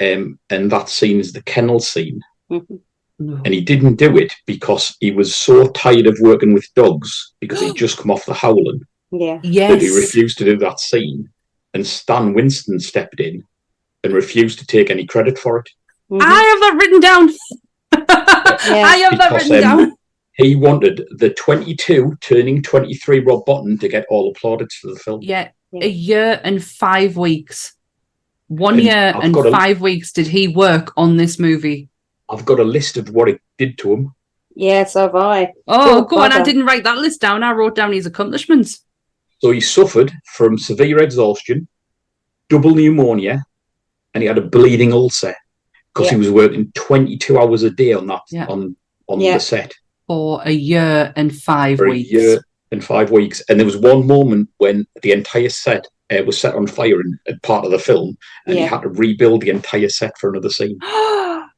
Um, and that scene is the kennel scene, Mhm. and he didn't do it because he was so tired of working with dogs because he'd just come off the howling Yeah. Yes. that he refused to do that scene. And Stan Winston stepped in and refused to take any credit for it. Mhm. I have that written down. I have that Because, written um, down. He wanted the 22 turning 23 Rob Bottin to get all applaudits for the film. Yeah, Yeah. a year and five weeks. One And year I've and got a- five weeks did he work on this movie. I've got a list of what it did to him. Yeah, so have I. Oh, Oh, go on. I didn't write that list down. I wrote down his accomplishments. So he suffered from severe exhaustion, double pneumonia, and he had a bleeding ulcer because he was working 22 hours a day on that Yeah. on on Yeah. the set For a year and five for weeks. a year and five weeks. And there was one moment when the entire set uh, was set on fire in, in part of the film, and he had to rebuild the entire set for another scene.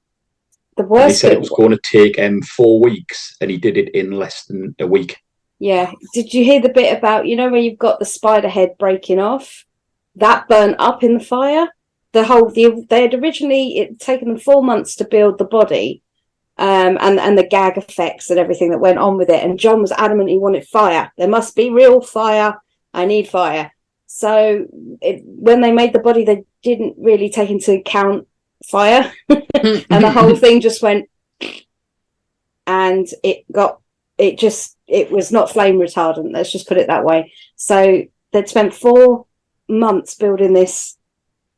The And he said bit it was going to take um, four weeks, and he did it in less than a week. Yeah. Did you hear the bit about, you know, where you've got the spider head breaking off? That burnt up in the fire. The whole, the, they had originally it taken them four months to build the body um, and, and the gag effects and everything that went on with it. And John was adamant he wanted fire. There must be real fire. I need fire. So it, when they made the body, they didn't really take into account fire. and the whole thing just went and it got it just it was not flame retardant let's just put it that way so they'd spent four months building this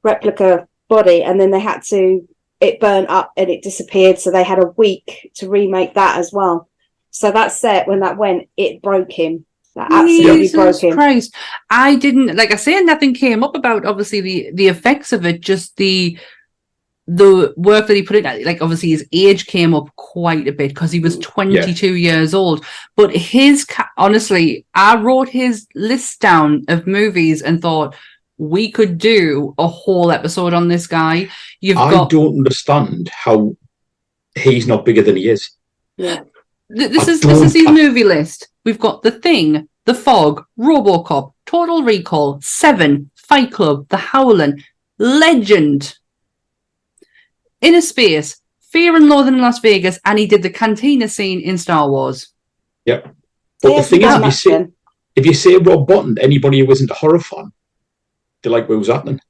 replica body and then they had to it burned up and it disappeared so they had a week to remake that as well. So that set when that went it broke him. That absolutely broke Jesus him. Christ. I didn't like I say nothing came up about obviously the the effects of it, just the the work that he put in. Like obviously his age came up quite a bit because he was mm, 22 years old. But his honestly i wrote his list down of movies and thought we could do a whole episode on this guy. You've I got don't understand how he's not bigger than he is. Yeah. th- this I is this is don't- his movie list. We've got The Thing, The Fog, RoboCop, Total Recall, Seven, Fight Club, The Howling, Legend, Inner Space, Fear and Loathing in Las Vegas, and he did the Cantina scene in Star Wars. Yep. But the thing is, if you much say if you say Rob Bottin, anybody who isn't a horror fan, they're like, "What was happening?"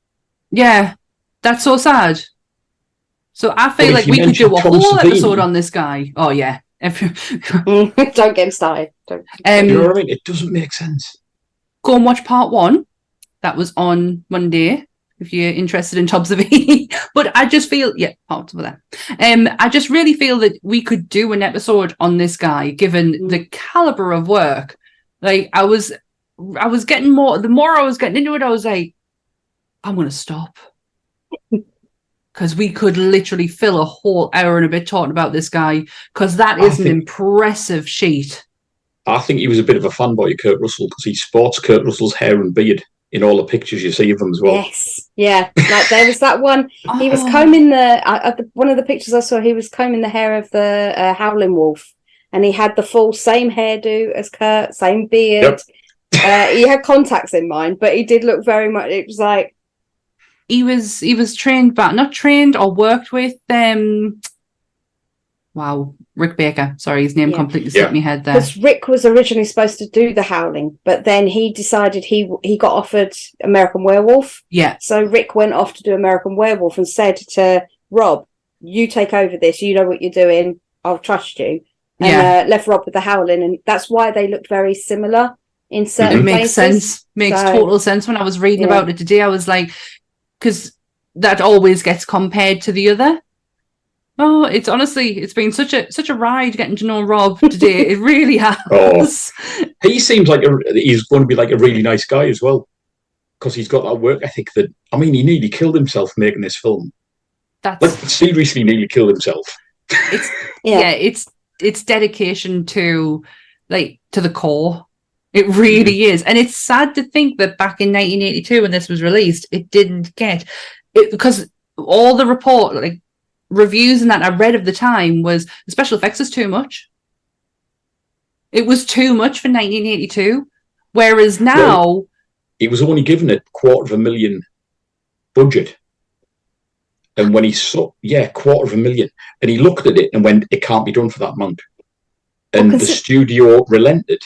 Yeah, that's so sad. So I feel like we could do a mention whole Savini- episode on this guy. Oh yeah. Every- Don't get him started. Don't. um, You know what I mean? It doesn't make sense. go and watch part one. That was on Monday. If you're interested in Tom Savini, but I just feel yeah, part of that. Um, I just really feel that we could do an episode on this guy, given the caliber of work. Like I was, I was getting more. The more I was getting into it, I was like, I'm gonna stop because we could literally fill a whole hour and a bit talking about this guy because that is I is an impressive sheet. I think he was a bit of a fanboy of Kurt Russell because he sports Kurt Russell's hair and beard in all the pictures you see of him as well. Yes, yeah. Like there was that one. He was Oh. combing the, uh, uh, the one of the pictures I saw. He was combing the hair of the uh, howling wolf, and he had the full same hairdo as Kurt, same beard. uh, he had contacts in mind, but he did look very much. It was like he was he was trained but not trained or worked with um wow rick baker sorry his name Yeah. completely Yeah. slipped me head there because Rick was originally supposed to do the howling, but then he decided he he got offered American Werewolf. yeah So Rick went off to do American Werewolf and said to Rob, "You take over this. You know what you're doing. I'll trust you." And Yeah. uh, left Rob with the Howling, and that's why they looked very similar in it certain makes places. sense makes So- total sense when i was reading Yeah. about it today i was like because that always gets compared to the other oh it's honestly it's been such a such a ride getting to know rob today it really has Oh, He seems like a, he's going to be like a really nice guy as well because he's got that work ethic that I mean he nearly killed himself making this film. Like that's seriously, nearly killed himself. it's Yeah. yeah. it's it's dedication to like to the core it really is. And it's sad to think that back in 1982 when this was released it didn't get it because all the report like reviews and that i read of the time was the special effects is too much. It was too much for 1982 whereas now He was only given a quarter of a million budget. And when he saw, yeah, quarter of a million, and he looked at it and went, "It can't be done for that amount." And Well, the studio relented,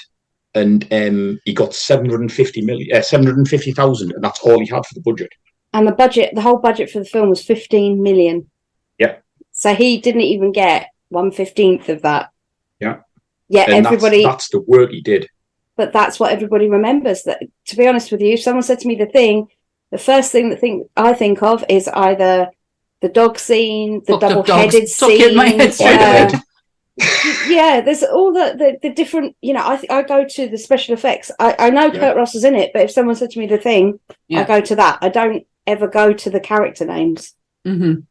and um, he got seven hundred and fifty million, uh, seven hundred and fifty thousand, and that's all he had for the budget. And the budget, the whole budget for the film was fifteen million. Yeah. So he didn't even get one fifteenth of that. Yeah. Yeah, And everybody. that's, that's the work he did. but that's what everybody remembers. That, to be honest with you, if someone said to me the thing, the first thing that think I think of is either the dog scene, the Fucked double-headed dogs. Stuck in my scene. head straight uh, away. Yeah, there's all the, the the different. You know, I th- I go to the special effects. I I know Yeah. Kurt Russell's in it, but if someone said to me the thing, Yeah. I go to that. I don't ever go to the character names. mhm.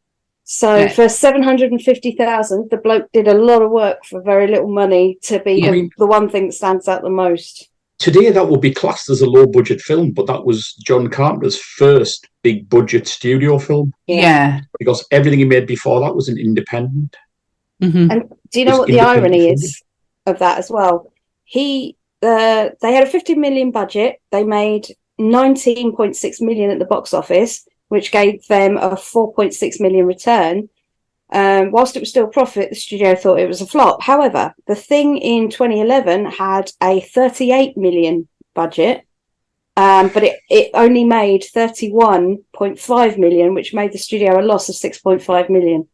So Yeah. for seven hundred and fifty thousand, the bloke did a lot of work for very little money to be the, mean- the one thing that stands out the most. Today, that would be classed as a low budget film, but that was John Carpenter's first big budget studio film Yeah. yeah, because everything he made before that was an independent. Mhm. And do you know It's what the irony is of that as well? He, uh, they had a 50 million budget. They made 19.6 million at the box office, which gave them a 4.6 million return. Um, whilst it was still profit, the studio thought it was a flop. However, the thing in 2011 had a 38 million budget, um, but it, it only made 31.5 million, which made the studio a loss of 6.5 million.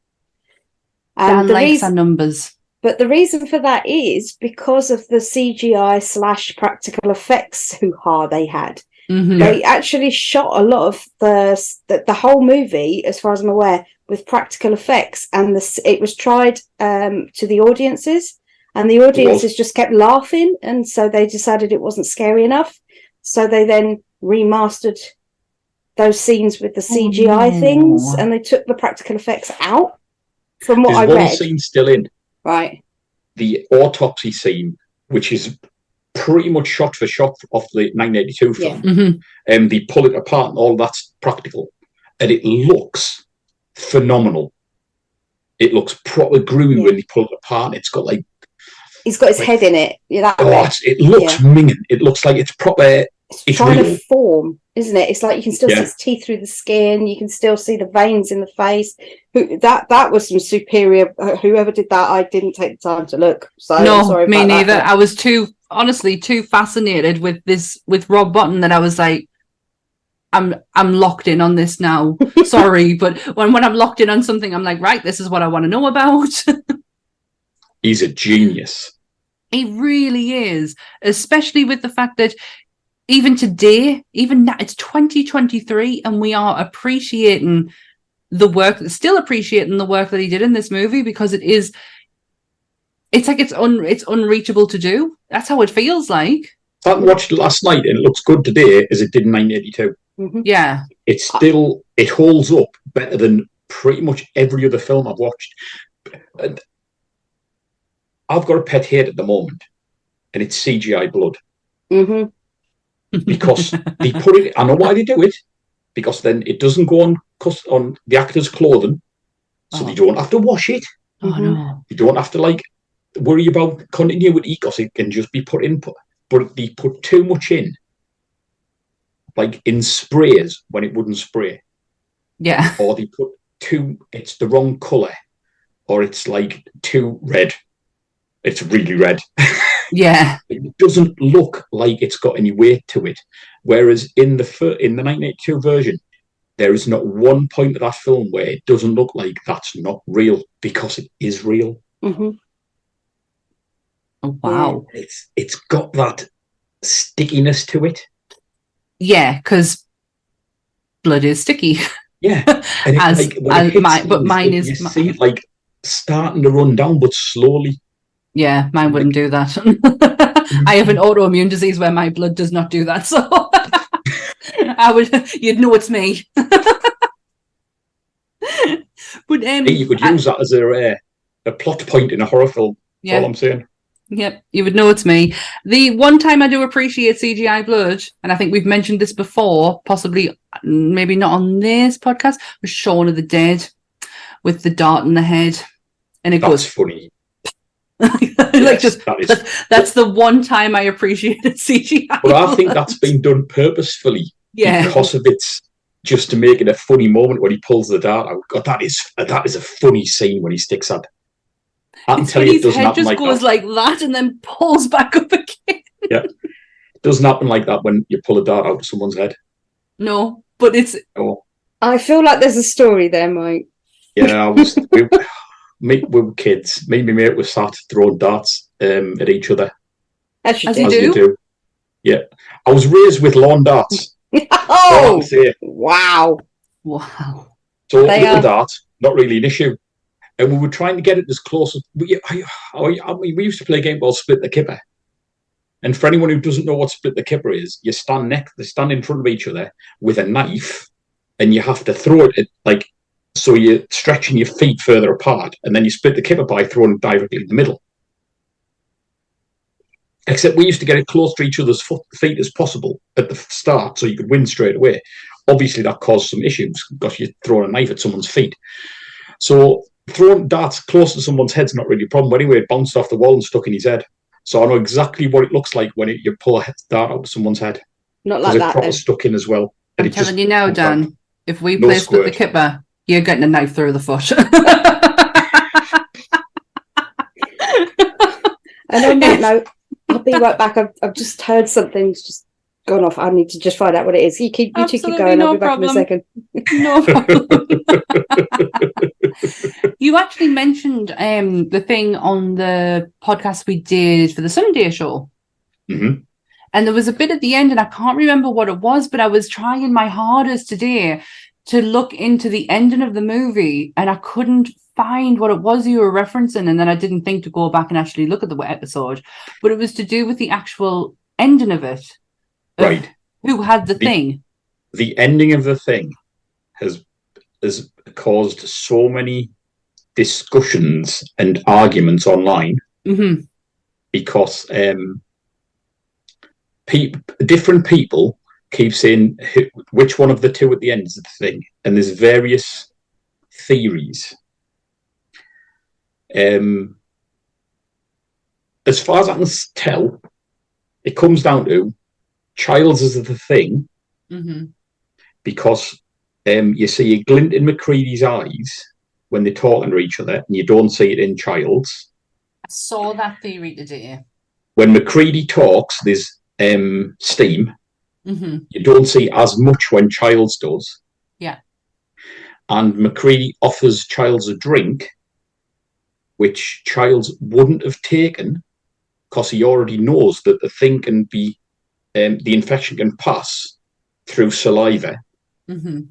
Dan And the likes reason, our numbers but the reason for that is because of the CGI slash practical effects hoo-ha they had. Mhm. They actually shot a lot of the, the the whole movie, as far as I'm aware, with practical effects, and the, it was tried um, to the audiences, and the audiences just kept laughing, and so they decided it wasn't scary enough. So they then remastered those scenes with the CGI Oh. things, and they took the practical effects out. From what There's I one read, scene still in right? the autopsy scene, which is pretty much shot for shot off the 1982 film. Mhm. and they pull it apart and all that's practical and it looks phenomenal it looks proper groovy when they pull it apart it's got like He's got his Like- head in it. Yeah, that oh, it looks minging it looks like it's proper It's, it's trying real. to form, isn't it? It's like you can still see Yeah. his teeth through the skin. You can still see the veins in the face. Who that that was some superior. uh, Whoever did that, I didn't take the time to look. So no, sorry me about that, neither. but- I was too honestly too fascinated with this with Rob Bottin that I was like, I'm I'm locked in on this now. Sorry, but when when I'm locked in on something, I'm like, right, this is what I want to know about. he's a genius He really is, especially with the fact that even today, even now, it's 2023, and we are appreciating the work, still appreciating the work that he did in this movie because it is, it's like it's un, it's unreachable to do. That's how it feels like. I watched last night and it looks good today as it did in 1982 Mhm. Yeah, it's still it holds up better than pretty much every other film I've watched and I've got a pet hate at the moment and it's CGI blood Mhm. Because they put it. I know why they do it because then it doesn't go on on the actor's clothing, so Oh. they don't have to wash it. Oh no. You don't have to like worry about continuity because it can just be put in. But they put too much in, like in sprays when it wouldn't spray, Yeah. or they put too. It's the wrong color, or it's like too red. It's really red. Yeah. it doesn't look like it's got any weight to it. Whereas in the fir- in the 1982 version, there is not one point of that film where it doesn't look like that's not real because it is real. Mhm. Oh, wow. It's it's got that stickiness to it. Yeah, because blood is sticky. Yeah, and it, As- like, as my- but things, mine you is- see it like starting to run down, but slowly. Yeah, mine wouldn't do that. I have an autoimmune disease where my blood does not do that. So I would, you'd know it's me. but um, you could I- use that as a uh, a plot point in a horror film. That's all I'm saying. yep, you would know it's me. The one time I do appreciate CGI blood, and I think we've mentioned this before, possibly maybe not on this podcast, was Shaun of the Dead with the dart in the head, and it That's goes funny. like Yes, just that is that's, that's the one time I appreciated CGI. But I think that's been done purposefully yeah. because of its just to make it a funny moment when he pulls the dart out. God, that is that is a funny scene when he sticks that. I can It's tell you, it doesn't head happen just like goes that. like that and then pulls back up again. It doesn't happen like that when you pull a dart out of someone's head. No, but it's Oh, I feel like there's a story there, Mike. yeah, I was. we, me, we were kids. Me and my mate were sat throwing darts um, at each other As you As do. you as you do. Yeah, I was raised with lawn darts. Oh, wow. wow. So They little are- dart, not really an issue. And we were trying to get it as close as we, I, I, I mean, we used to play a game called Split the Kipper. And for anyone who doesn't know what Split the Kipper is, you stand next, they stand in front of each other with a knife, and you have to throw it at, like so you're stretching your feet further apart, and then you split the kipper by throwing it directly in the middle. Except we used to get it close to each other's foot, feet as possible at the start, so you could win straight away. Obviously, that caused some issues because you're throwing a knife at someone's feet. So throwing darts close to someone's head's not really a problem. But anyway, it bounced off the wall and stuck in his head. So I know exactly what it looks like when it, you pull a he- dart out of someone's head Not like it that proper then. stuck in as well. And I'm it just telling you now. Dan, if we No play Split the. Kipper, you're getting a knife through the foot. And on that note, I'll be right back. I've, I've just heard something's just gone off. I need to just find out what it is. You keep you two keep Absolutely going. no I'll be back in a second. no problem. you actually mentioned um, the thing on the podcast we did for the Sunday show. Mhm. And there was a bit at the end, and I can't remember what it was, but I was trying my hardest today to look into the ending of the movie, and I couldn't find what it was you were referencing. And then I didn't think to go back and actually look at the episode, but it was to do with the actual ending of it. of Right. Who had the The- thing? the ending of the thing has has caused so many discussions and arguments online hmm because um, pe- different people keep saying which one of the two at the end is the thing, and there's various theories. Um, as far as I can tell, it comes down to Childs is the thing hmm because um, you see a glint in MacReady's eyes when they're talking to each other, and you don't see it in Childs. I saw that theory today. When MacReady talks, there's um, steam. Hmm You don't see as much when Childs does. Yeah. And MacReady offers Childs a drink, which Childs wouldn't have taken because he already knows that the thing can be, um, the infection can pass through saliva. hmm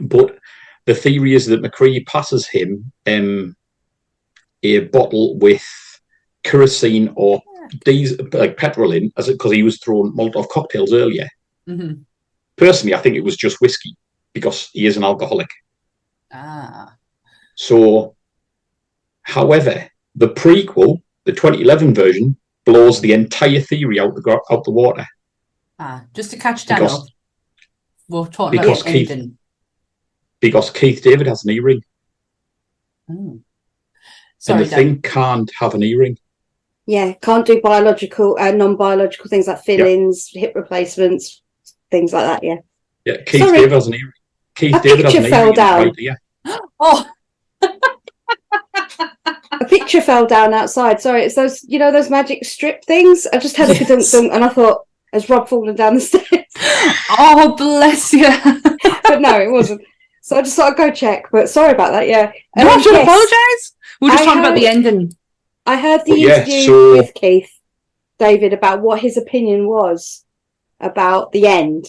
But the theory is that MacReady passes him um, a bottle with kerosene or diesel, like petrol in, as because he was throwing Molotov cocktails earlier. hmm Personally, I think it was just whiskey because he is an alcoholic. Ah. So, however, the prequel, the 2011 version, blows the entire theory out the out the water. Ah. Just to catch Dan Because- up. We're talking because about Keith- ending. Because Keith David has an earring, Oh. Sorry, and the Dan. thing can't have an earring. Yeah, can't do biological, uh, non-biological things like fillings, hip replacements, things like that. Yeah. Yeah, Keith Sorry. David has an earring. Keith A David has picture an fell earring. in his down. right ear. Oh, A picture fell down outside. Sorry, it's those you know those magic strip things. I just had a Yes. dunk dunk, and I thought, has Rob fallen down the stairs? oh, bless you. but no, it wasn't. So I just thought I'd go check. But sorry about that. Yeah. You don't Um, have to yes, apologise. We're just I talking about the ending. I heard the yeah, interview so- with Keith David about what his opinion was about the end.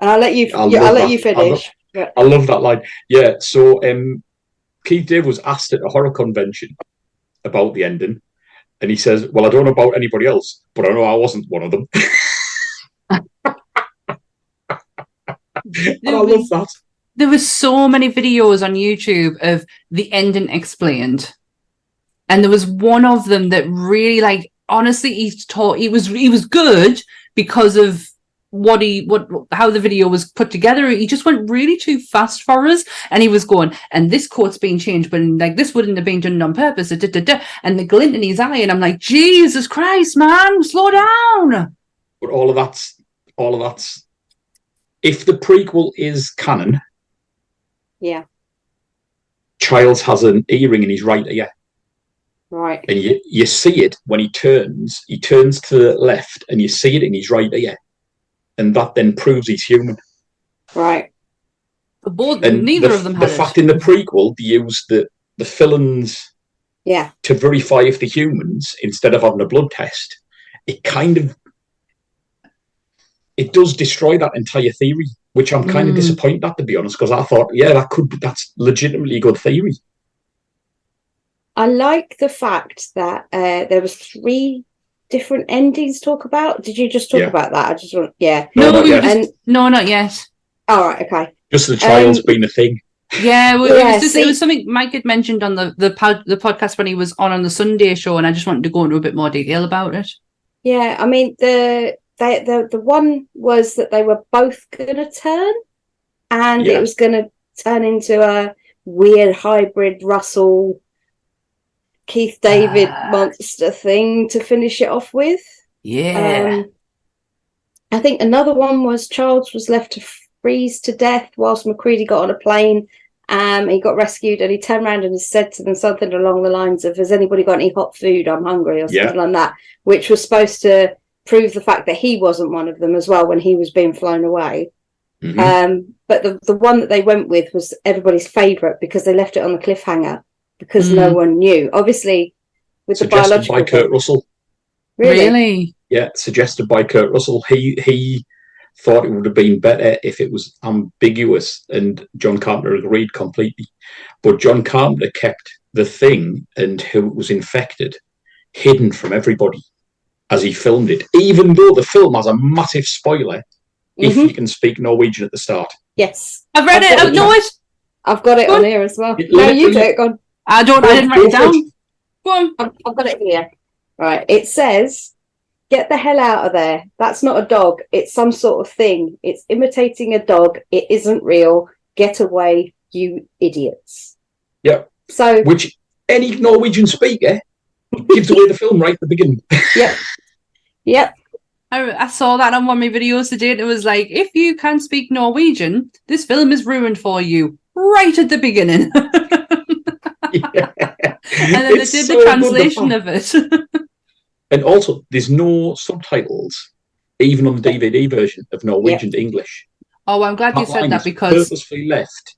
And I'll let you. I yeah, I'll love let that. you I love- finish. I love that line. Yeah, so um, Keith David was asked at a horror convention about the ending, and he says, "Well, I don't know about anybody else, but I know I wasn't one of them." and I love that. there were so many videos on YouTube of the ending explained, and there was one of them that really, like, honestly, he taught he was he was good because of what he what how the video was put together. He just went really too fast for us, and he was going, and this quote's been changed, but like this wouldn't have been done on purpose. Da, da, da, da. And the glint in his eye, and I'm like, Jesus Christ, man, slow down. But all of that's all of that's if the prequel is canon, Yeah. Childs has an earring in his right ear, Right. and you you see it when he turns. He turns to the left, and you see it in his right ear, and that then proves he's human. Right. The both, And neither the, of them the had fact it. in the prequel they use the the fillings Yeah. to verify if the humans instead of having a blood test. It kind of it does destroy that entire theory, which I'm kind of Mm. disappointed at to be honest, because I thought, yeah, that could be that's legitimately a good theory. I like the fact that uh, there was three different endings to talk about. Did you just talk Yeah. about that? I just want. Yeah. No, No, not we were yet. just, And no, not yet. all right. Okay. Just the Childs Um, being a thing. Yeah, well, it was just it was something Mike had mentioned on the the pod, the podcast when he was on on the Sunday show, and I just wanted to go into a bit more detail about it. Yeah. I mean the they the the one was that they were both gonna turn, and Yeah. it was gonna turn into a weird hybrid Russell Keith David Ah. monster thing to finish it off with. Yeah, Um, I think another one was Charles was left to freeze to death whilst MacReady got on a plane. Um, he got rescued and he turned around and said to them something along the lines of, "Has anybody got any hot food? I'm hungry," or Yeah. something like that, which was supposed to prove the fact that he wasn't one of them as well when he was being flown away. Mhm. Um, but the the one that they went with was everybody's favourite because they left it on the cliffhanger because no Mm. one knew. Obviously, with the Suggested biological by Kurt thing- Russell. really, really. Yeah, suggested by Kurt Russell. He he thought it would have been better if it was ambiguous, and John Carpenter agreed completely. But John Carpenter kept the thing and who it was infected hidden from everybody as he filmed it, even though the film has a massive spoiler if Mhm. you can speak Norwegian at the start. yes. I've read I've it. got I it know it. I've got it Go on on. here as well. It No, you do literally- it. Go on. I don't. I didn't write it Go for down. Go on. I've, I've got it here. Right. It says, "Get the hell out of there. That's not a dog. It's some sort of thing. It's imitating a dog. It isn't real. Get away, you idiots." Yeah. So Which any Norwegian speaker gives away the film right at the beginning. Yeah. Yep. I, I saw that on one of my videos today. And it was like, if you can speak Norwegian, this film is ruined for you right at the beginning. Yeah. and then It's they did so the translation the of it. And also, there's no subtitles, even on the DVD version of Norwegian to English. oh, I'm glad you That said line that because purposefully left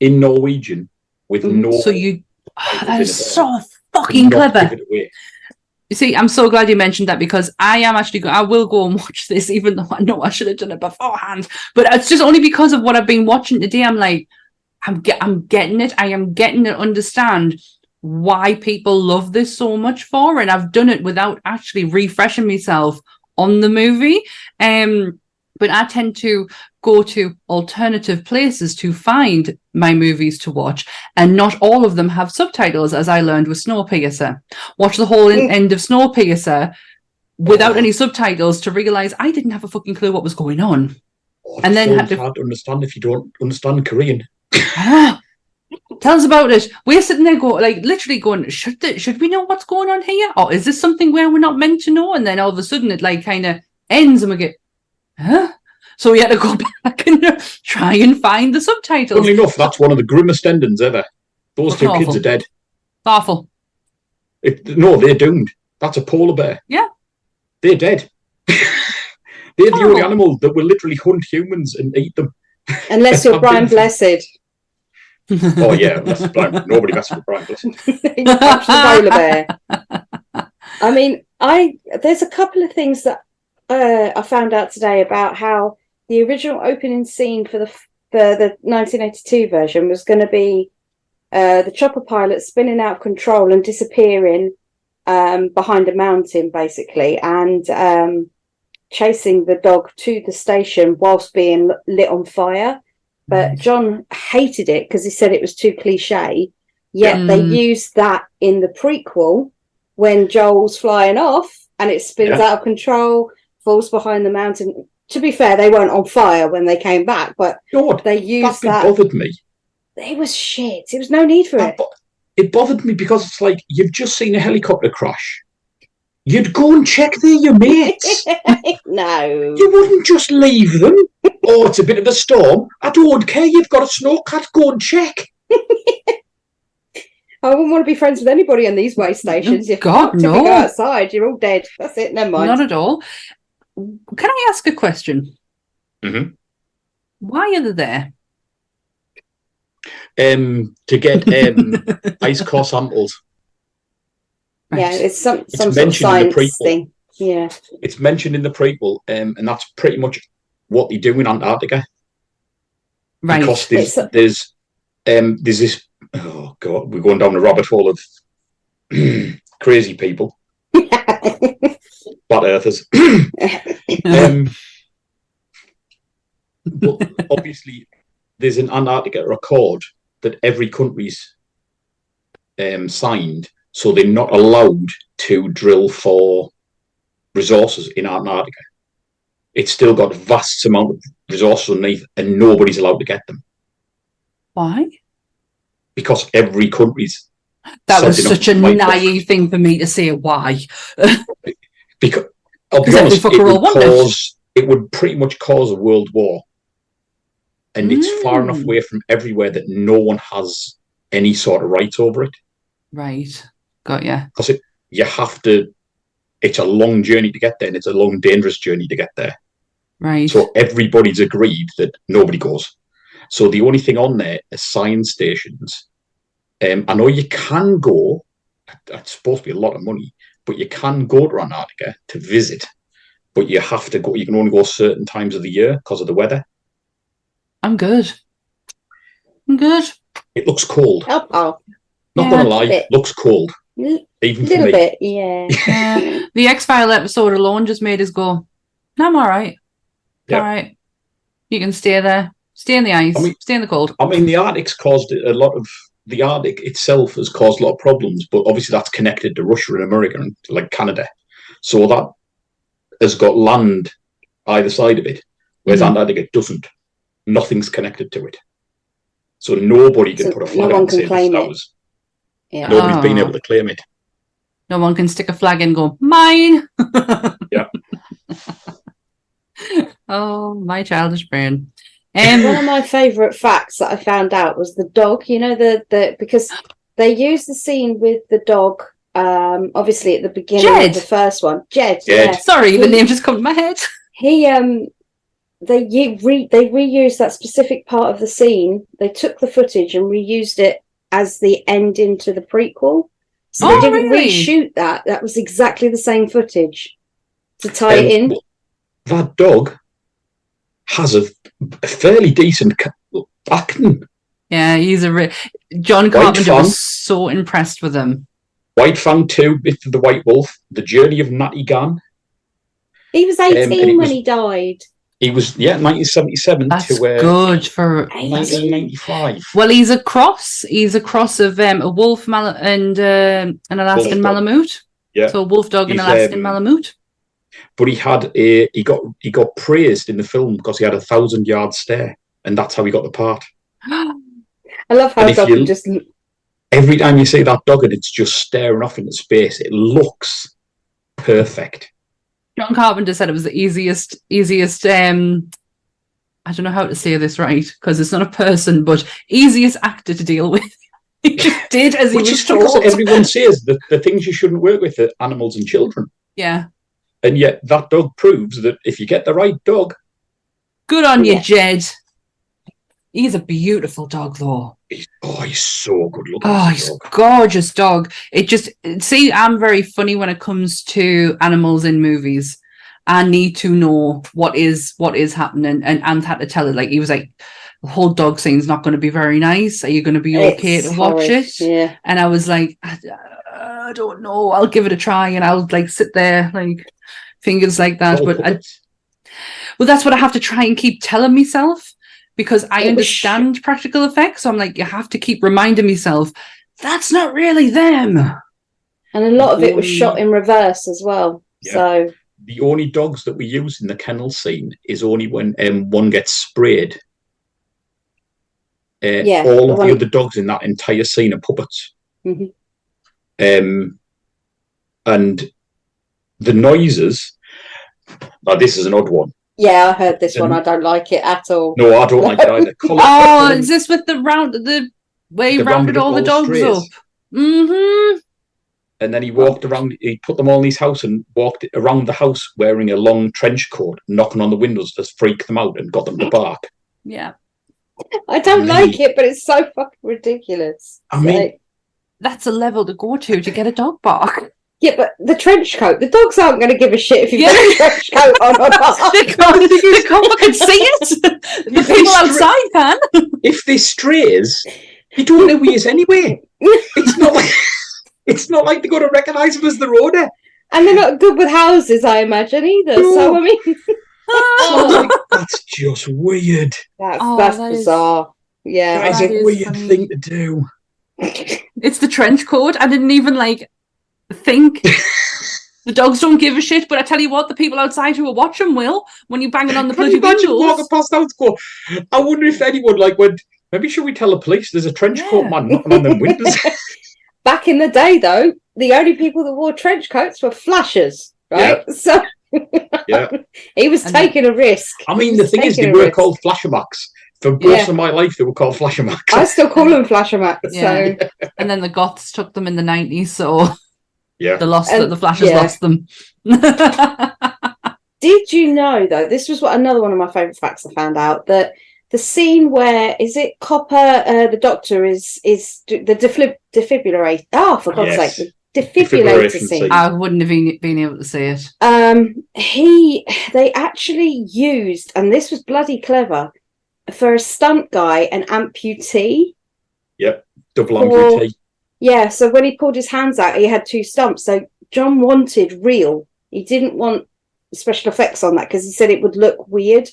in Norwegian with Mhm. no. so you. Oh, that is so fucking clever. You see, I'm so glad you mentioned that because I am actually go- I will go and watch this, even though I know I should have done it beforehand. But it's just only because of what I've been watching today. I'm like, I'm get, I'm getting it. I am getting to understand why people love this so much for, and I've done it without actually refreshing myself on the movie. Um, but I tend to go to alternative places to find my movies to watch, and not all of them have subtitles, as I learned with Snowpiercer. Watch the whole en- Mm. end of Snowpiercer without any subtitles to realize I didn't have a fucking clue what was going on. Oh, And the then had film's to- hard to understand if you don't understand Korean. Tell us about it. We're sitting there going, like, literally going, should the, should we know what's going on here, or is this something where we're not meant to know? And then all of a sudden, it like kind of ends, and we get, huh? So we had to go back and try and find the subtitles. Funnily enough, that's one of the grimmest endings ever. Those two kids are dead. Awful. It, no, they're doomed. That's a polar bear. Yeah. They're dead. they're the only oh. Horrible. animal that will literally hunt humans and eat them. Unless you're I've Brian Blessed. Oh yeah, Brian. Nobody messes with Brian. Blessed. You the polar bear. I mean, I there's a couple of things that uh, I found out today about how the original opening scene for the for the 1982 version was going to be uh, the chopper pilot spinning out of control and disappearing um, behind a mountain, basically, and um, chasing the dog to the station whilst being lit on fire. But John hated it because he said it was too cliche. Yet they Mm. used that in the prequel when Joel's flying off and it spins Yeah. out of control, falls behind the mountain. To be fair, they weren't on fire when they came back, but You know what? they used bit that. bothered me. It was shit. It was no need for That it. bo- it bothered me because it's like you've just seen a helicopter crash. You'd go and check they're your mates. no. You wouldn't just leave them. Oh, it's a bit of a storm. I don't care. You've got a snowcat. Go and check. I wouldn't want to be friends with anybody in these way stations. You're God, fucked if you no. go outside, you're all dead. That's it. Never mind. Not at all. Can I ask a question? Mhm. Why are they there? Um, to get um, ice core samples. Yeah, it's some It's some sort of mentioned in the science prequel. thing. Yeah. It's mentioned in the prequel, um, and that's pretty much what they do in Antarctica. right. Because there's there's um, there's this. Oh God, we're going down the rabbit hole of crazy people, flat earthers. um, but obviously, there's an Antarctica Accord that every country's um, signed, so they're not allowed to drill for resources in Antarctica. It's still got vast amount of resources underneath, and nobody's allowed to get them Why? because every country's That was such a naive thing for me to say. Why? because I'll be honest, it would cause it would pretty much cause a world war, and it's far enough Mm. away from everywhere that no one has any sort of rights over it. Right. Got ya. Because it, you have to. It's a long journey to get there, and it's a long, dangerous journey to get there. Right. So everybody's agreed that nobody goes. So the only thing on there is science stations. Um, I know you can go. It's supposed to be a lot of money, but you can go to Antarctica to visit. But you have to go. You can only go certain times of the year because of the weather. I'm good. I'm good. It looks cold. Oh, oh, Not Yeah, gonna lie, bit. looks cold. a Even for little me. bit, yeah. Uh, the X File episode alone just made us go, no, I'm all right. Yeah. All right. You can stay there. Stay in the ice. I mean- stay in the cold. I mean, the Arctic's caused a lot of the Arctic itself has caused a lot of problems, but obviously that's connected to Russia and America and like Canada. So that has got land either side of it, whereas Mm-hmm. Mhm. Antarctica doesn't. Nothing's connected to it. So nobody can So put a no flag one on and can say this claim is it. ours. Yeah. Nobody's been Oh. able to claim it. No one can stick a flag in and go, mine. Yeah. oh, my childish brain. One Um, of my favourite facts that I found out was the dog. You know the the because they used the scene with the dog. Um, obviously at the beginning Jed. of the first one, Jed. Jed. Yeah, sorry, the name just come to my head. he um they ye- re- they reused that specific part of the scene. They took the footage and reused it as the ending to the prequel. So Oh, they didn't really? reshoot that. That was exactly the same footage to tie it in. Um, that dog has a, a fairly decent acting. Yeah, he's a re- John White Carpenter Fang. was so impressed with him. White Fang 2, Myth of the White Wolf, The Journey of Natty Gann. He was and eighteen it when was- he died. He was, yeah, 1977 That's to uh, good for. 1995. Well, he's a cross. He's a cross of um, a wolf Mal- and um an Alaskan Wolf dog. Malamute. Yeah. So a wolf dog and Alaskan um, Malamute. But he had a, he got he got praised in the film because he had a thousand yard stare, and that's how he got the part. I love how And if Doc you- just Every time you see that dog and it's just staring off into space, it looks perfect. John Carpenter said it was the easiest, easiest. um I don't know how to say this right because it's not a person, but easiest actor to deal with. he just did as he Which was told. everyone says that the things you shouldn't work with are animals and children. yeah, And yet that dog proves that if you get the right dog, good on you, Jed. He's a beautiful dog, though. he's oh he's so good looking. Oh, he's dog. gorgeous dog. It just see, I'm very funny when it comes to animals in movies. I need to know what is what is happening, and Ant had to tell it. Like he was like, the whole dog scene's not going to be very nice. Are you going to be okay It's to watch horrid, it? Yeah. And I was like, I, I don't know. I'll give it a try, and I'll like sit there like fingers like that. All But I, well, that's what I have to try and keep telling myself because I It was sh- understand practical effects. So I'm like, you have to keep reminding myself that's not really them. And a lot of it was Um, shot in reverse as well. Yeah. So the only dogs that we use in the kennel scene is only when um, one gets sprayed. Uh, Yeah, all the of one- the other dogs in that entire scene are puppets. Mhm. Um, and the noises. Now, this is an odd one. yeah, I heard this one. Um, I don't like it at all. No, I don't like it either. Colour- Oh, is this with the round the way he rounded rounded all the dogs strays. up? Mm-hmm. and then he walked around. He put them all in his house and walked around the house wearing a long trench coat, knocking on the windows to freak them out and got them to bark. Yeah. I don't Me. like it, but it's so fucking ridiculous. I mean- Like, That's a level to go to to get a dog bark. yeah, but the trench coat, the dogs aren't going to give a shit if you've Yeah. got a trench coat on or not. they can't, they can't fucking see it. The If people outside can. if they strays, you don't know who he is anyway. It's not like it's not like they're going to recognise him as the owner. And they're not good with houses, I imagine, either. So, I mean, Oh, that's just weird. Oh, that's, Oh, that's that is- bizarre. Yeah. That is a weird funny. thing to do. It's the trench coat. I didn't even like think. the dogs don't give a shit, but I tell you what, the people outside who are watching will when you're banging on the Can you bloody imagine windows. walking past house go, I wonder if anyone like went, maybe should we tell the police there's a trench coat Yeah. man knocking on them windows? Back in the day, though, the only people that wore trench coats were flashers, right? So yeah. he was And- taking a risk. I mean, the thing is, they were risk. called flashermacks. For most Yeah. of my life, they were called Flasher flashermacks. I still call them flasher max. Yeah. So And then the Goths took them in the 90s, so yeah. the lost And- the Flashers yeah. lost them. Did you know though? This was what another one of my favorite facts I found out that the scene where is it Copper, uh, the Doctor is is the defib- defibrillator. Oh, for God's Yes. sake, defibrillator scene. scene. I wouldn't have been, been able to see it. Um, he they actually used, and this was bloody clever, for a stunt guy, an amputee. Yep, double Or- amputee. Yeah, so when he pulled his hands out, he had two stumps. So John wanted real. He didn't want special effects on that because he said it would look weird.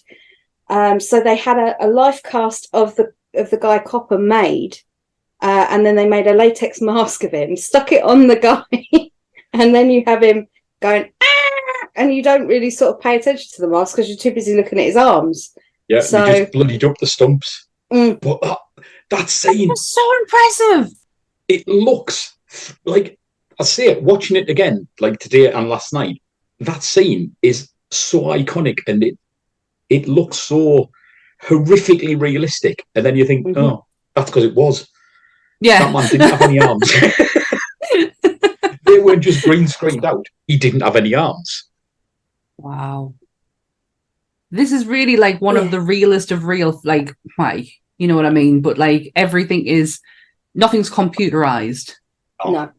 Um, so they had a, a life cast of the of the guy Copper made, uh, and then they made a latex mask of him, stuck it on the guy, and then you have him going, ah! and you don't really sort of pay attention to the mask because you're too busy looking at his arms. Yeah, So- they just bloodied up the stumps. Mm. But that, that scene, It's so impressive. it looks like I say it watching it again, like today and last night. That scene is so iconic, and it it looks so horrifically realistic. And then you think, Mhm. oh, that's because it was. Yeah. That man didn't have any arms. they weren't just green screened out. He didn't have any arms. Wow. This is really like one Yeah. of the realest of real, like, why? You know what I mean? But like everything is, nothing's computerized. Oh. No.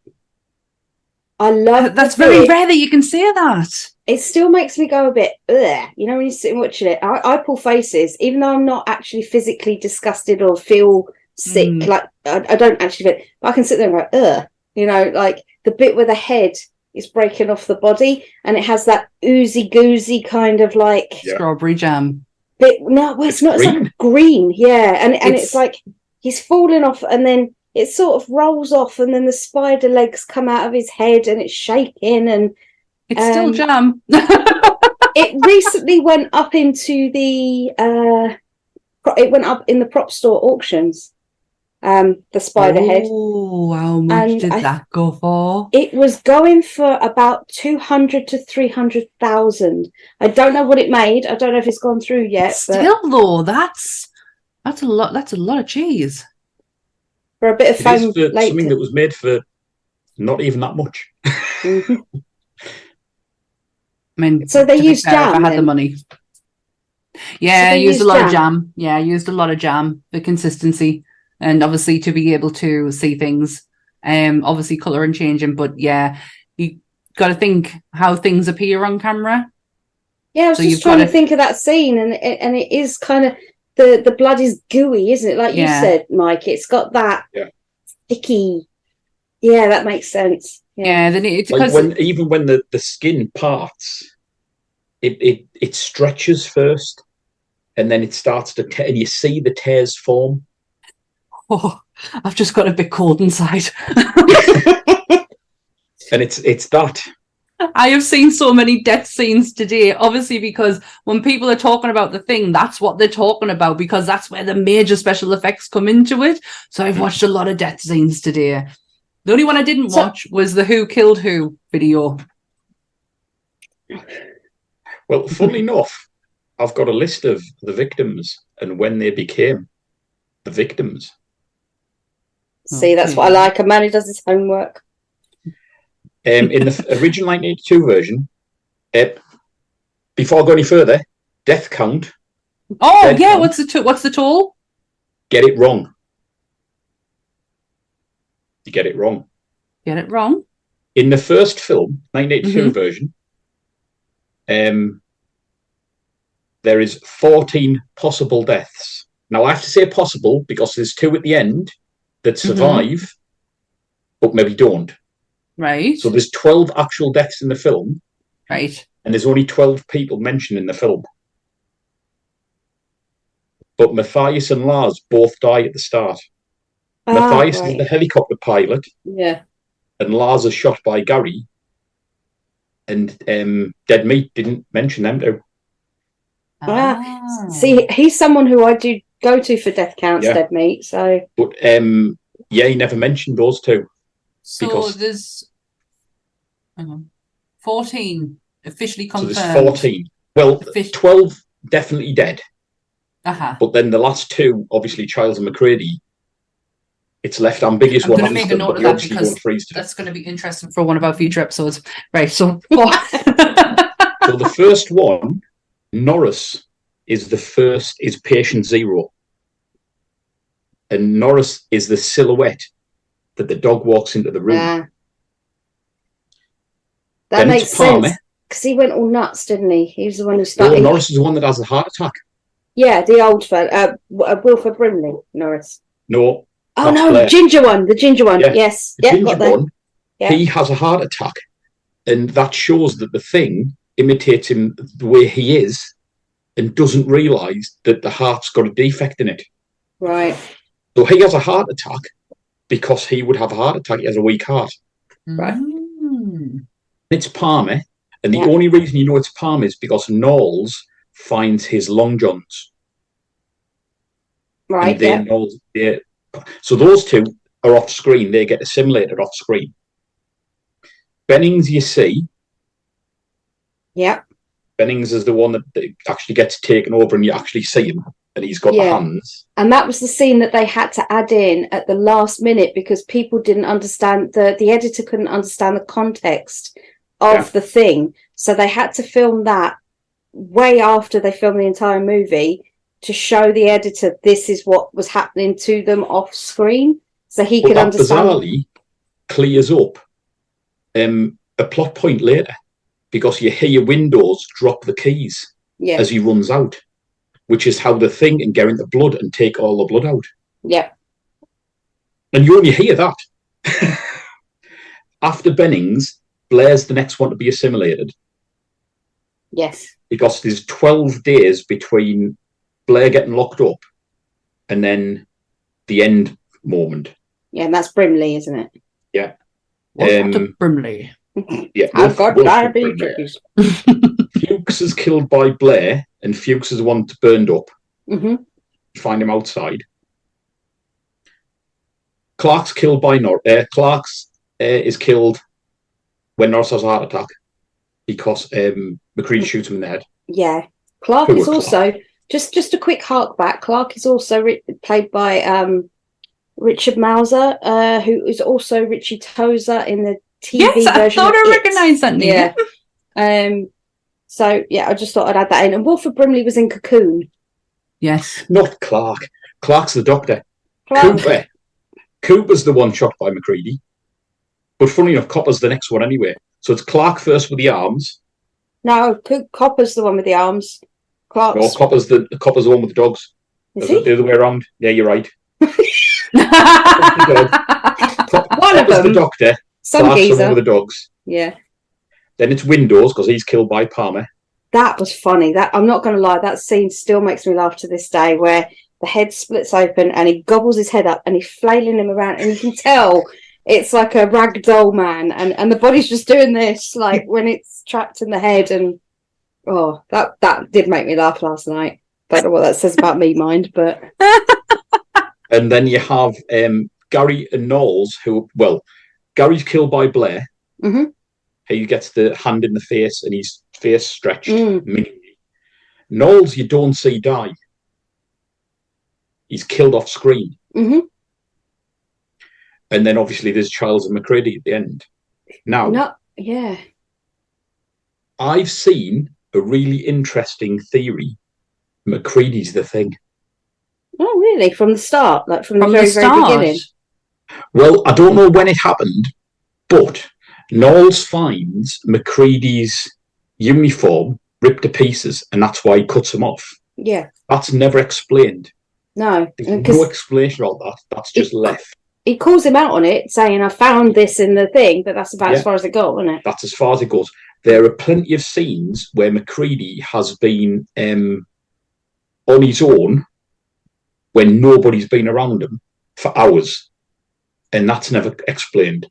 I love That's very bit- rare that you can say that. It still makes me go a bit, Ugh. you know, when you sit and watching it. I, I pull faces, even though I'm not actually physically disgusted or feel sick. Mm. Like I, I don't actually feel. But I can sit there and go, ugh. You know, like the bit where the head is breaking off the body, and it has that oozy goozy kind of like Yeah. Strawberry jam. bit. No, well, it's, It's not. It's like green, yeah, and and It's- it's like he's falling off, and then it sort of rolls off, and then the spider legs come out of his head, and it's shaking, and It's still Um, jam. it recently went up into the uh it went up in the prop store auctions um the spider head Oh, how much And did I- that go for? it was going for about 200 to 300,000 i don't know what it made i don't know if it's gone through yet but Still though, that's that's a lot. That's a lot of cheese. for a bit of It is foam something that was made for not even that much. Mhm. I mean, So they used fair, if I jam had the money. Yeah, they I used a used lot of jam? jam. Yeah, I used a lot of jam for consistency and obviously to be able to see things. Um, obviously color and changing, but yeah, you got to think how things appear on camera. yeah i was So just trying gotta- to think of that scene and it, and it is kind of the the blood is gooey isn't it like you Yeah. said mike it's got that Yeah. sticky yeah that makes sense Yeah, then it, it's Like because when even when the, the skin parts, it, it it stretches first, and then it starts to tear, and you see the tears form. Oh, I've just got a bit cold inside. And it's it's that I have seen so many death scenes today, obviously, because when people are talking about the thing, that's what they're talking about, because that's where the major special effects come into it. So I've hmm. watched a lot of death scenes today. The only one I didn't watch was the Who Killed Who video. well, funnily enough, I've got a list of the victims and when they became the victims. See, that's what I like. A man who does his homework. Um, in the f- original 1982 version, uh, before I go any further, death count, Oh Dead yeah, count. what's the to- what's the toll? get it wrong. You get it wrong. Get it wrong. in the first film, 1982 Mhm. version, um, there is 14 possible deaths. Now, I have to say possible because there's two at the end that Mm-hmm. survive, but maybe don't. Right. So there's 12 actual deaths in the film, right. and there's only 12 people mentioned in the film. But Matthias and Lars both die at the start. Ah, Matthias right. is the helicopter pilot, Yeah. and Lars is shot by Garry. And um, Dead Meat didn't mention them too. Ah, See, he's someone who I do go to for death counts, Yeah. dead meat. So But um, yeah, he never mentioned those two. so because- there's hang on, fourteen officially So confirmed. there's 14. Well, Offic- 12 definitely dead. Uh-huh. But then the last two, obviously Childs and MacReady, it's left ambiguous I'm what gonna make a note but of that obviously because freeze to. That's going to be interesting for one of our future episodes. Right. So. So the first one, Norris, is the first, is patient zero. And Norris is the silhouette that the dog walks into the room. yeah. That Then makes sense because he went all nuts, didn't he? He was the one who started. Norris is the one that has a heart attack. Yeah, the old fella, uh, uh, Wilford Brimley, Norris. No, Oh no, Blair. the ginger one, the ginger one. Yeah, Yes, the yeah, ginger got one, Yeah. he has a heart attack. And that shows that the thing imitates him the way he is and doesn't realise that the heart's got a defect in it. Right. So he has a heart attack because he would have a heart attack. He has a weak heart. Right. Mm. It's Palmer, and the Yeah. only reason you know it's Palmer is because Nauls finds his long johns. Right. then Yeah. Nauls, yeah. So those two are off screen. They get assimilated off screen. Bennings, you see, Yeah. Bennings is the one that, that actually gets taken over, and you actually see him, and he's got the hands. And that was the scene that they had to add in at the last minute because people didn't understand the the editor couldn't understand the context of Yeah. the thing. So they had to film that way after they filmed the entire movie to show the editor this is what was happening to them off screen. So he But could that understand bizarrely clears up um, a plot point later because you hear your Windows drop the keys Yeah. as he runs out, which is how the thing can get into blood and take all the blood out. Yeah. And you only hear that. After Bennings, Blair's the next one to be assimilated Yes. because there's 12 days between Blair getting locked up and then the end moment. Yeah, and that's Brimley, isn't it? Yeah. What's Um, Dr. Brimley? Yeah, I've got diabetes. Fuchs is killed by Blair, and Fuchs is the one burned up. hmm Find him outside. Clark's killed by Nor. Uh, Clark's uh, is killed when Norris has a heart attack because um, MacReady shoots him in the head. Yeah. Clark Who is also just just a quick hark back. Clark is also ri- played by um, Richard Masur, uh, who is also Richie Tozier in the TV Yes, I thought of I It. recognised that name. Yeah. Um. So yeah, I just thought I'd add that in. And Wilford Brimley was in Cocoon. Yes. Not Clark. Clark's the doctor. Clark. Cooper. Cooper's the one shot by MacReady. But funny enough, Copper's the next one anyway. So it's Clark first with the arms. No, Co- Copper's the one with the arms. Clark's. No, Copper's the Copper's the one with the dogs. is The, he? the other way around. Yeah, you're right. One of Copper's the doctor. Some one geezer. with the dogs. Yeah. Then it's Windows because he's killed by Palmer. That was funny. That I'm not going to lie. That scene still makes me laugh to this day, where the head splits open and he gobbles his head up and he's flailing him around, and you can tell it's like a rag doll man, and and the body's just doing this, like when it's trapped in the head, and oh, that that did make me laugh last night. Don't know what that says about me, mind, but And then you have um, Garry and Nauls, who, well, Garry's killed by Blair. Mhm. He gets the hand in the face and his face stretched. Mm. Nauls, you don't see die. He's killed off screen. Mhm. And then obviously there's Charles and MacReady at the end. Now, not yeah. I've seen a really interesting theory. MacReady's the thing. Oh, really? From the start, like from the very the very beginning. Well, I don't know when it happened, but Nauls finds MacReady's uniform ripped to pieces, and that's why he cuts him off. Yeah. That's never explained. No, no explanation of that. That's just It- left. he calls him out on it, saying, "I found this in the thing," but that's about Yeah. as far as it got, wasn't it? That's as far as it goes. There are plenty of scenes where MacReady has been um, on his own when nobody's been around him for hours, and that's never explained.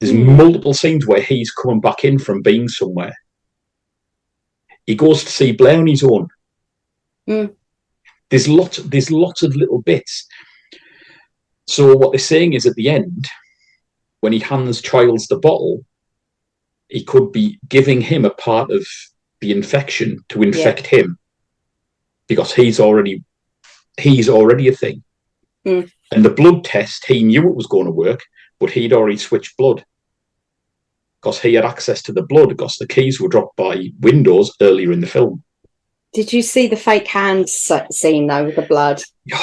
There's Hmm. multiple scenes where he's coming back in from being somewhere. He goes to see Blair on his own. Hmm. There's lots. There's lots of little bits. So what they're saying is at the end, when he hands Childs the bottle, he could be giving him a part of the infection to infect him because he's already he's already a thing. Mm. And the blood test, he knew it was going to work, but he'd already switched blood because he had access to the blood because the keys were dropped by Windows earlier in the film. Did you see the fake hand scene though with the blood?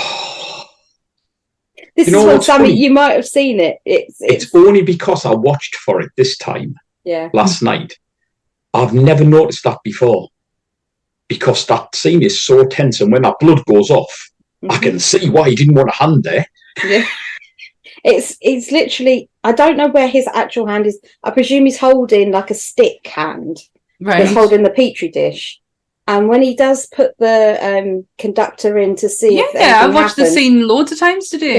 This You know is one, what's Sammy. funny? You might have seen it. It's it's, It's only because I watched for it this time yeah. last night. I've never noticed that before because that scene is so tense, and when that blood goes off, I Mhm. can see why he didn't want a hand there. Yeah. It's it's literally. I don't know where his actual hand is. I presume he's holding like a stick hand. Right. That's holding the petri dish. And when he does put the um, conductor in to see Yeah, if yeah, I've anything watched the scene loads of times today.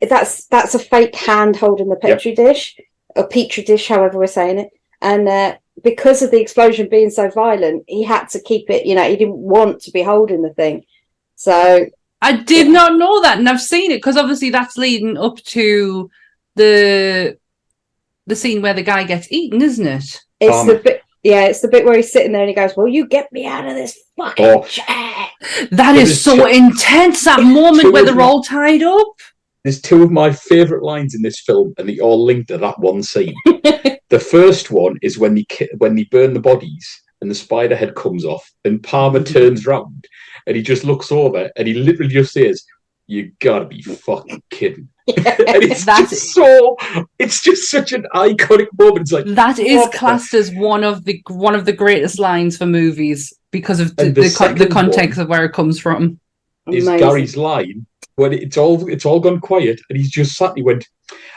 Yeah. that's that's a fake hand holding the petri dish or petri dish, however we're saying it, and uh, because of the explosion being so violent, he had to keep it. You know, he didn't want to be holding the thing, so I did not know that, and I've seen it because obviously that's leading up to the the scene where the guy gets eaten, isn't it? it's Um, the bit. Yeah, it's the bit where he's sitting there and he goes, "Well, you get me out of this fucking Oh. chair." That It is is so so- intense. That moment where they're all tied up. There's two of my favourite lines in this film, and they all link to that one scene. the first one is when they when they burn the bodies, and the spider head comes off, and Palmer turns round, and he just looks over, and he literally just says, "You gotta be fucking kidding!" and it's That's- just so, it's just such an iconic moment. It's like That is classed as one of the one of the greatest lines for movies because of the the the, con- the context of where it comes from. is Amazing. Garry's line when it's all it's all gone quiet and he's just sat and he went,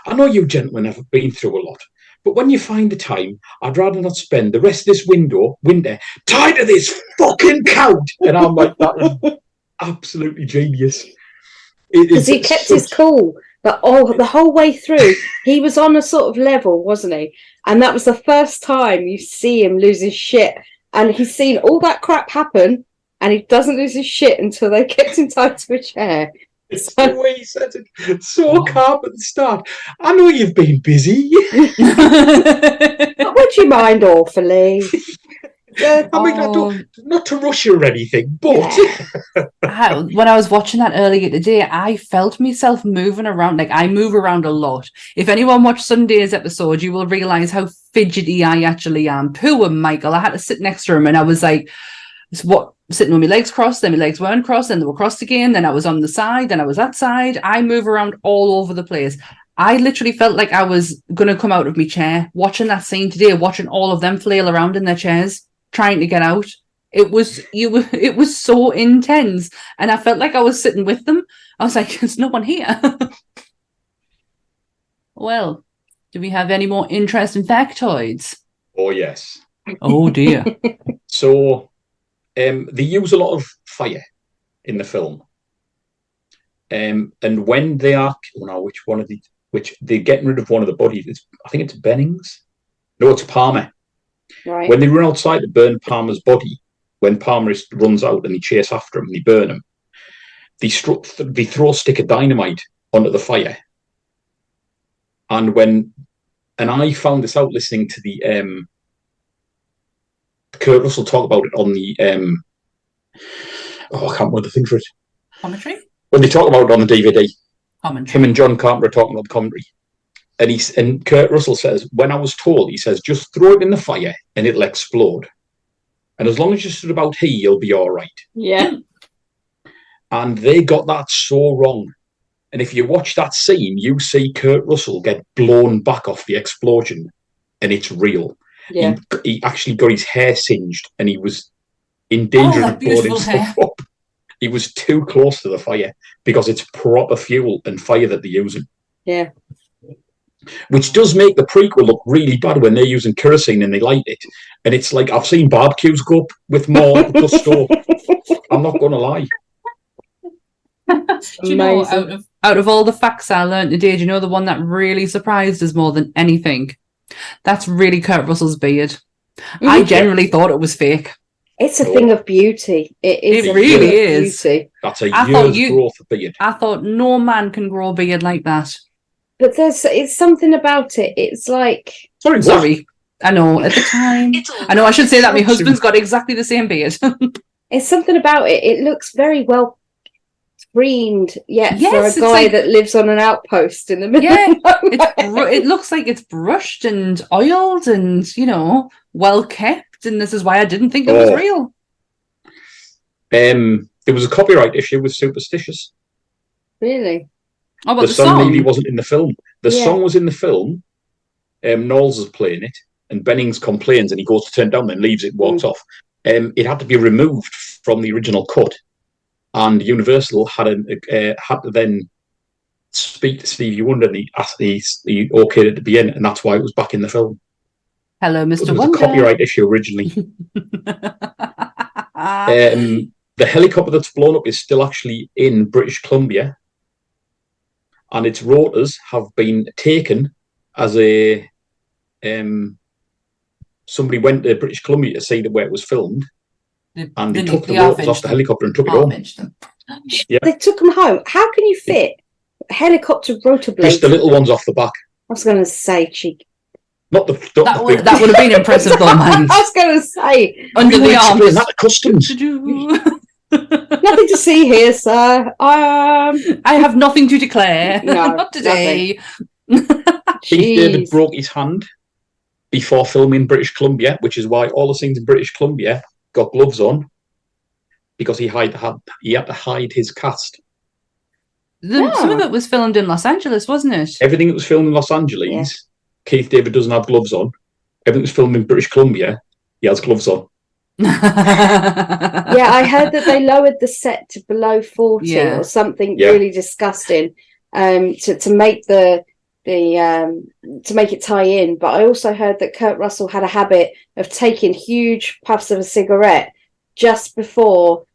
I know you gentlemen have been through a lot, but when you find the time, I'd rather not spend the rest of this window winter tied to this fucking couch. And I'm like, that is absolutely genius. Because he kept his cool. But oh, the whole way through, he was on a sort of level, wasn't he? And that was the first time you see him lose his shit. And he's seen all that crap happen, and he doesn't lose his shit until they kept him tied to a chair. It's the way he said it. So calm at the start. I know you've been busy. But would you mind awfully? Uh, I mean, I Oh. don't, not to rush you or anything, but I- when I was watching that earlier today, I felt myself moving around. Like I move around a lot. If anyone watched Sunday's episode, you will realize how fidgety I actually am. Poor Michael. I had to sit next to him, and I was like, "What?" Sitting with my legs crossed, then my legs weren't crossed, then they were crossed again. Then I was on the side, then I was that side. I move around all over the place. I literally felt like I was gonna come out of my chair watching that scene today, watching all of them flail around in their chairs, trying to get out. It was you. It was so intense, and I felt like I was sitting with them. I was like, "There's no one here." well, do we have any more interesting factoids? oh yes. Oh dear. So um, they use a lot of fire in the film. Um, and when they are, oh no, which one of the, which they're getting rid of one of the bodies. It's, I think it's Bennings. No, it's Palmer. right. When they run outside to burn Palmer's body, when Palmer is, runs out and they chase after him and they burn him, they, stru- they throw a stick of dynamite onto the fire. And when, and I found this out listening to the um, Kurt Russell talk about it on the um, oh, I can't remember the thing for it. Commentary. When they talk about it on the DVD, Commentary. him and John Carpenter are talking about the commentary. And he's and Kurt Russell says, when I was told, he says, just throw it in the fire and it'll explode. And as long as you stood about here, you'll be all right. Yeah. And they got that so wrong. And if you watch that scene, you see Kurt Russell get blown back off the explosion, and it's real. Yeah. He, he actually got his hair singed, and he was in danger Oh, of blowing beautiful himself up. He was too close to the fire because it's proper fuel and fire that they're using. Yeah. Which does make the prequel look really bad when they're using kerosene and they light it. And it's like I've seen barbecues go up with more gusto. I'm not gonna lie. Do you know, out of out of all the facts I learned today, do you know the one that really surprised us more than anything? That's really Kurt Russell's beard. I Mhm. generally thought it was fake. It's a thing of beauty. It is. It really is. Beauty. That's a I thought year's you- growth of beard. I thought no man can grow a beard like that. But there's it's something about it. It's like Sorry, what? Sorry. I know at the time. I know I should say that my husband's got exactly the same beard. it's something about it. It looks very well screened. Yet Yes, for a guy like- that lives on an outpost in the middle. Yeah, of nowhere. it looks like it's brushed and oiled and you know well kept and this is why I didn't think it was Oh. real. Um, there was a copyright issue with Superstitious. really. Oh, but the, the, song, song. really wasn't in the film. The Yeah. song was in the film. Um, Nauls is playing it, and Bennings complains, and he goes to turn down, then leaves it, walks off. Um, it had to be removed from the original cut, and Universal had a, uh, had to then speak to Stevie Wonder, and he asked he, he okayed it to be in, and that's why it was back in the film. Hello, Mr. It was Wonder. a copyright issue originally. um, the helicopter that's blown up is still actually in British Columbia, and its rotors have been taken as a um, somebody went to British Columbia to see the where it was filmed, The- and they the took the nuclear rotors off the helicopter and took it them. home. Finished them. They took them home. How can you fit a helicopter rotor blade? Just the little ones off the back, I was going to say cheek. not the, not That the would, that would have been impressive though, man. I was going to say Under We the explain arms. that to customs. nothing to see here, sir. Um, I have nothing to declare. No, Not today. Keith David jeez. broke his hand before filming British Columbia, which is why all the scenes in British Columbia got gloves on because he hide, had he had to hide his cast. The- Some of it was filmed in Los Angeles, wasn't it? Everything that was filmed in Los Angeles, Yeah. Keith David doesn't have gloves on. Everything was filmed in British Columbia, he has gloves on. yeah, I heard that they lowered the set to below 40 Yeah. or something Yeah. really disgusting um, to, to make the the um, to make it tie in. But I also heard that Kurt Russell had a habit of taking huge puffs of a cigarette just before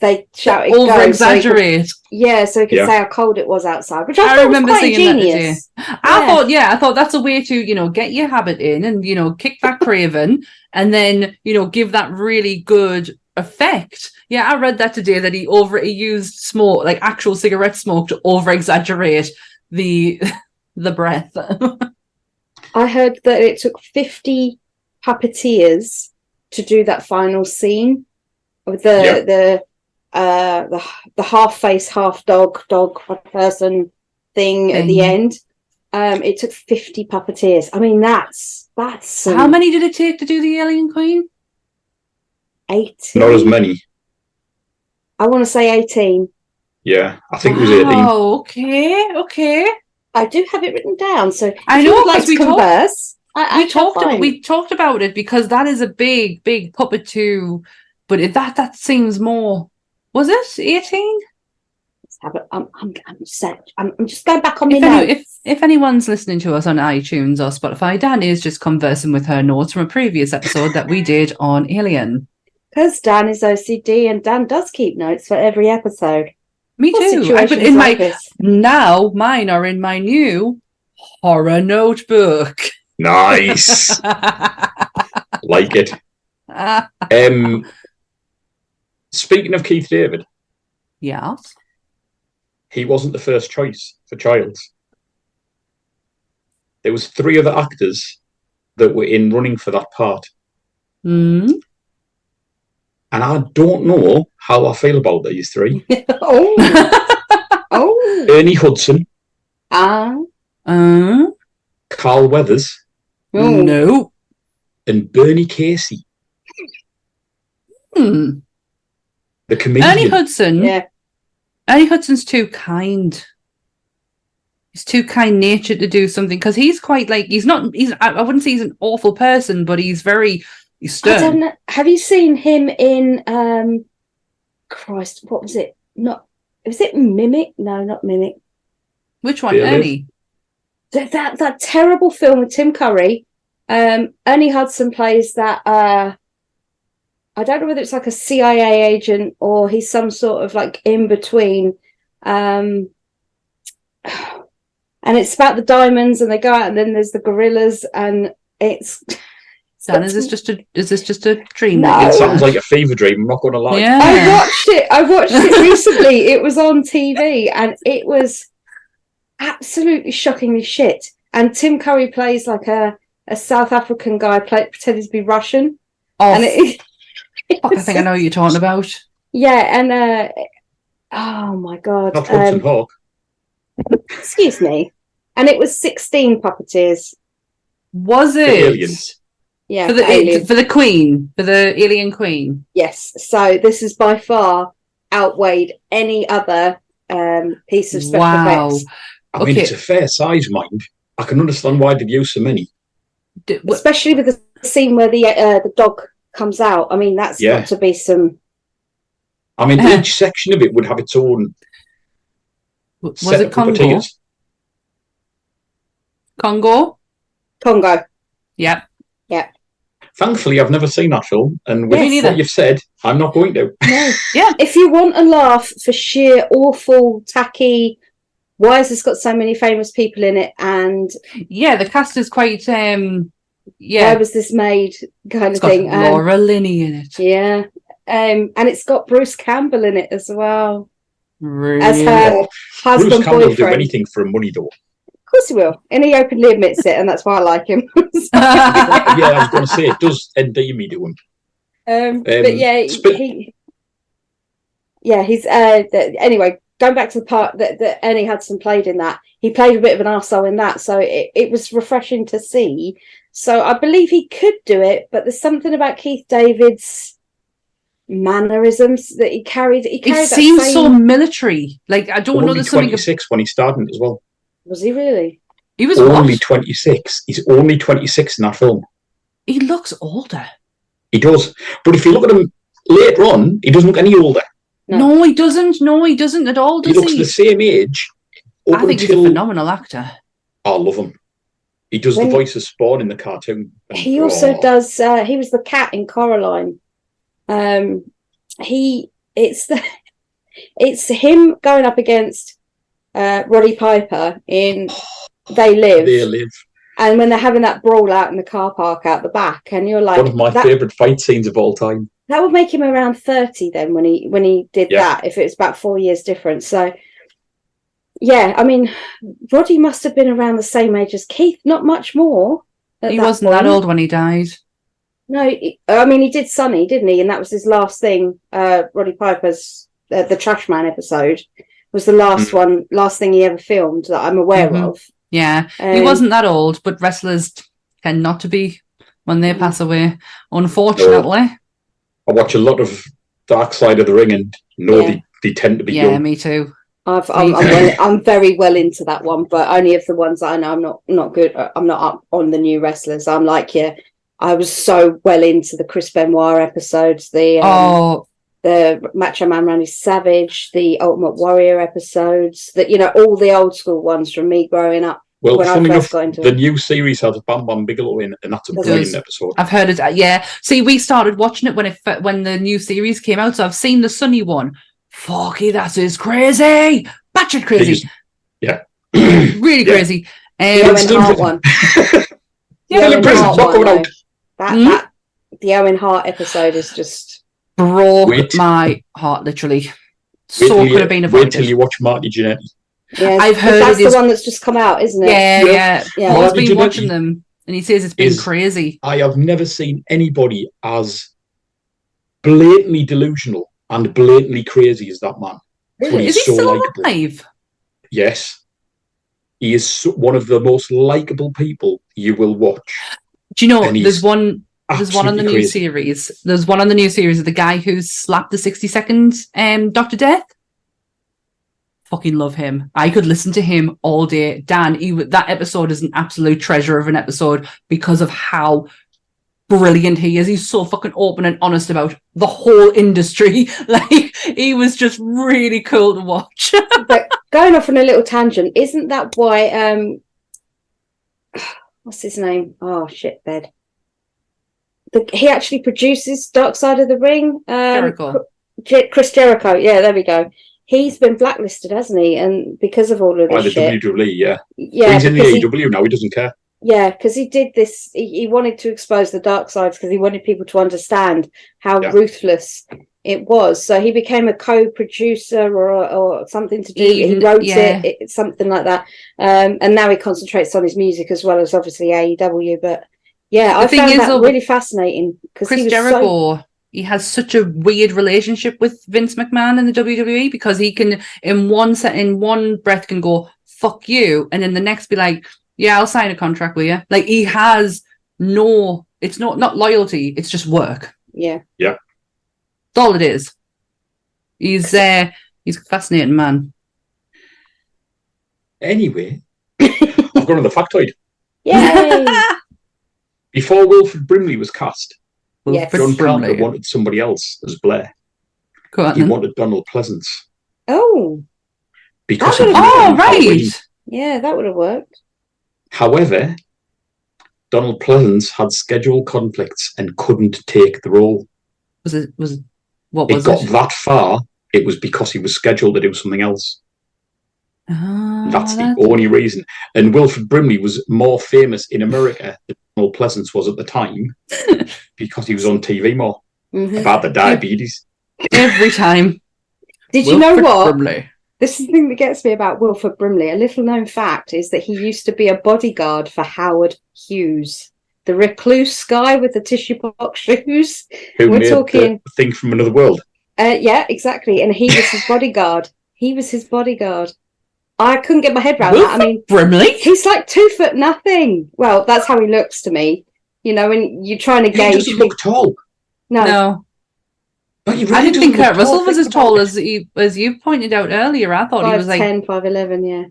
they shouted Over go. So he could, exaggerate. yeah, so he could Yeah. say how cold it was outside, which I, I remember was quite seeing that today. genius. I Yeah. thought, yeah, I thought that's a way to, you know, get your habit in and, you know, kick that craving and then, you know, give that really good effect. Yeah, I read that today that he over he used smoke, like actual cigarette smoke to over exaggerate the the breath. I heard that it took 50 puppeteers to do that final scene with the Yeah. the uh the, the half face half dog dog person thing at the end um it took 50 puppeteers i mean that's that's some How many did it take to do the Alien Queen? 18 Not as many. i want to say 18 Yeah, I think it was 18. Oh, okay, okay. I do have it written down so I know, like we converse I, I we talked about, find- we talked about it because that is a big big puppet too but it, that that seems more was it 18 have it. I'm, I'm, I'm set. I'm, I'm just going back on my if, any, if if anyone's listening to us on itunes or spotify dan is just conversing with her notes from a previous episode that we did on alien Because Dan is OCD and Dan does keep notes for every episode. Me What too I, but in like my this? now mine are in my new horror notebook Nice. like it. Um, speaking of Keith David, yes he wasn't the first choice for Childs. There was three other actors that were in running for that part, mm. And I don't know how I feel about these three. oh, oh, Ernie Hudson, ah, uh, Carl Weathers, oh. no and Bernie Casey, hmm. the comedian. ernie hudson yeah. Ernie Hudson's too kind. He's too kind natured to do something because he's quite like he's not. He's I, I wouldn't say he's an awful person, but he's very he's I don't stern. know. Have you seen him in? um Christ, what was it? Not was it Mimic? No, not Mimic. Which one, Really? Ernie? That that, that terrible film with Tim Curry. Um, Ernie Hudson plays that. uh I don't know whether it's like a CIA agent or he's some sort of like in between. Um, and it's about the diamonds, and they go out, and then there's the gorillas, and it's. Dan, is this just a is this just a dream? No. that it sounds like a fever dream. I'm not going to lie. yeah. I watched it. I watched it recently. It was on TV, and it was absolutely shockingly shit. And Tim Curry plays like a, a South African guy, play, pretending to be Russian, oh, and it, fuck, I think I know what you're talking about. yeah, and uh, oh my god, Not Hudson um, Hawk. excuse me, and it was sixteen puppeteers. Was it aliens. Yeah, for the for aliens. for the Queen for the Alien Queen? yes. So this is by far outweighed any other um, piece of special Wow. effects. I mean, Okay. it's a fair size, mind. I can understand why they've used so many. D- w- especially with the scene where the uh, the dog comes out. I mean, that's Yeah. got to be some. I mean, Uh-huh. each section of it would have its own was set it of Congo? puppeteers. Congo? Congo. Yeah. Thankfully, I've never seen that film, and with Me neither. what you've said, I'm not going to. No. Yeah. If you want a laugh for sheer awful, tacky, why has this got so many famous people in it? And Yeah, the cast is quite um why yeah. was this made? Kind It's of got thing. Um, Laura Linney in it. yeah. Um, and it's got Bruce Campbell in it as well Really? as her Bruce husband Campbell will do anything for money, though. Of course he will, and he openly admits it, and that's why I like him. yeah, I was going to say it does endear me to him. Um, but yeah, sp- he, yeah, he's uh. th- anyway, going back to the part that, that Ernie Hudson played in that, he played a bit of an arsehole in that, so it, it was refreshing to see. So I believe he could do it, but there's something about Keith David's mannerisms that he carried. He It carried that seems same- so military. Like I don't know. Only There's something. 26 when he started as well. Was he really? He was Only what? 26. He's only 26 in that film. He looks older. He does. But if you look at him later on, he doesn't look any older. No. No. he doesn't. No, he doesn't at all. He looks he? the same age I think he's a phenomenal actor. I love him. He does When- the voice of Spawn in the cartoon. And- He also oh, does. Uh, he was the cat in Coraline. Um, he it's the it's him going up against uh, Roddy Piper in They Live, They live. and when they're having that brawl out in the car park out the back, and you're like, One of my that, favourite fight scenes of all time. that would make him around thirty then when he when he did Yeah. that. If it was about four years difference, so. Yeah, I mean, Roddy must have been around the same age as Keith, not much more. He that wasn't that old when he died. No, he- I mean he did Sunny, didn't he? And that was his last thing. Uh, Roddy Piper's uh, the Trash Man episode was the last Hmm. one, last thing he ever filmed that I'm aware Mhm. of. Yeah, he Um, wasn't that old, but wrestlers tend not to be when Mm. they pass away. Unfortunately. I watch a lot of Dark Side of the Ring and know Yeah. they, they tend to be Yeah, young. me too. I've, I'm, I'm, well, I'm very well into that one, but only of the ones that I know. I'm not not good. uh, I'm not up on the new wrestlers. I'm like, yeah, I was so well into the Chris Benoit episodes, the um, oh, the Macho Man Randy Savage, the Ultimate Warrior episodes, that you know all the old school ones from me growing up. Well, when I funny first enough, got into the it. new series has a Bam Bam Bigelow in it, and that's a Does. brilliant episode. I've heard it. Yeah. See, we started watching it when it when the new series came out, so I've seen the Sunny one. Fucky, that is crazy. Batshit crazy. just- yeah. really Yeah. crazy. The Um, Owen Hart one. Yeah, The Still Owen Hart one, out. That, Hmm? that the Owen Hart episode is just broke Wait. my heart, literally. Wait So could you- have been avoided. Wait avoided. till you watch Marty Jannetty. yeah. I've heard that's it is- the one that's just come out, isn't it? Yeah, Yeah. yeah. Yeah. Paul's Marty been Jannetty watching them, and he says it's been is- crazy. I have never seen anybody as blatantly delusional and blatantly crazy as that man. That's why Is he so still likable. alive? Yes. He is one of the most likable people you will watch. Do you know And he's there's one there's one on the Absolutely new crazy. series. There's one on the new series of the guy who slapped the 60 second um Doctor Death. Fucking love him. I could listen to him all day. Dan, he, that episode is an absolute treasure of an episode because of how brilliant he is. He's so fucking open and honest about the whole industry. like he was just really cool to watch. but going off on a little tangent, isn't that why um what's his name? Oh shit bed. The, he actually produces Dark Side of the Ring. Um, Jericho. Chris Jericho, yeah, there we go. He's been blacklisted, hasn't he? And because of all of By this the shit, WWE, yeah. yeah, he's in the because he- AEW now, he doesn't care. Yeah, because he did this. He, he wanted to expose the dark sides because he wanted people to understand how Yeah. ruthless it was. So he became a co-producer or or something to do. He- He, wrote yeah. it, it, something like that. Um, and now he concentrates on his music as well as obviously AEW. But yeah, The I thing found is, that though, really fascinating because he Chris was so Jericho, he has such a weird relationship with Vince McMahon in the WWE because he can, in one set, in one breath, can go "fuck you," and then the next be like, "Yeah, I'll sign a contract with you." Like he has no, it's not not loyalty, it's just work. yeah. Yeah, that's all it is. He's uh, he's a fascinating man. Anyway, I've got another factoid. Yay! Before Wilford Brimley was cast, Yes. John Carpenter Brimley. wanted somebody else as Blair. Go on He then. wanted Donald Pleasence oh, because That was Oh on Halloween. right. yeah, that would have worked. However, Donald Pleasence had schedule conflicts and couldn't take the role. Was it was it, what It was got it? that far, it was because he was scheduled to do something else. Ah, That's the only reason. And Wilford Brimley was more famous in America than Donald Pleasence was at the time because he was on TV more Mhm. about the diabetes. every time. Did you know what? Brimley. This is the thing that gets me about Wilford Brimley. A little known fact is that he used to be a bodyguard for Howard Hughes, the recluse guy with the tissue box shoes. Who We're made talking- the thing from another world? Uh, yeah, exactly. And he was his bodyguard. He was his bodyguard. I couldn't get my head around that. I mean, Brimley? he's like two foot nothing. Well, that's how he looks to me. You know, when you're trying to He gauge. doesn't look tall. no, No. No, he I didn't think Kurt look Russell was as tall as he, as you pointed out earlier. I thought he was like 5'10", 5'11", yeah.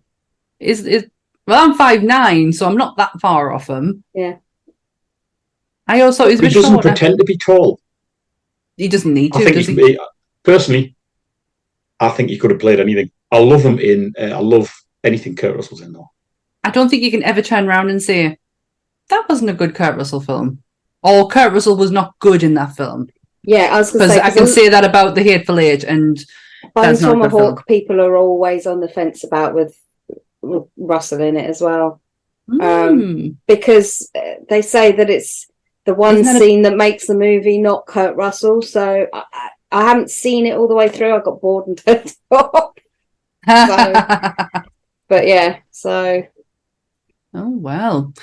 is is well, I'm five nine, so I'm not that far off him. Yeah. I also thought he was it. a He bit doesn't shorter. pretend to be tall. He doesn't need I to, think does he, he? he- personally, I think he could have played anything. I love him in. Uh, I love anything Kurt Russell's in though. I don't think you can ever turn around and say that wasn't a good Kurt Russell film, or Kurt Russell was not good in that film. Yeah, I was Because say, I 'cause can a- say that about The Hateful Eight, and Bone That's not a good film. Tomahawk people are always on the fence about with, with Russell in it as well mm, because uh, they say that it's the one Isn't that a- scene that makes the movie not Kurt Russell. So I, I- I haven't seen it all the way through. I got bored and turned it off. But yeah, so oh well.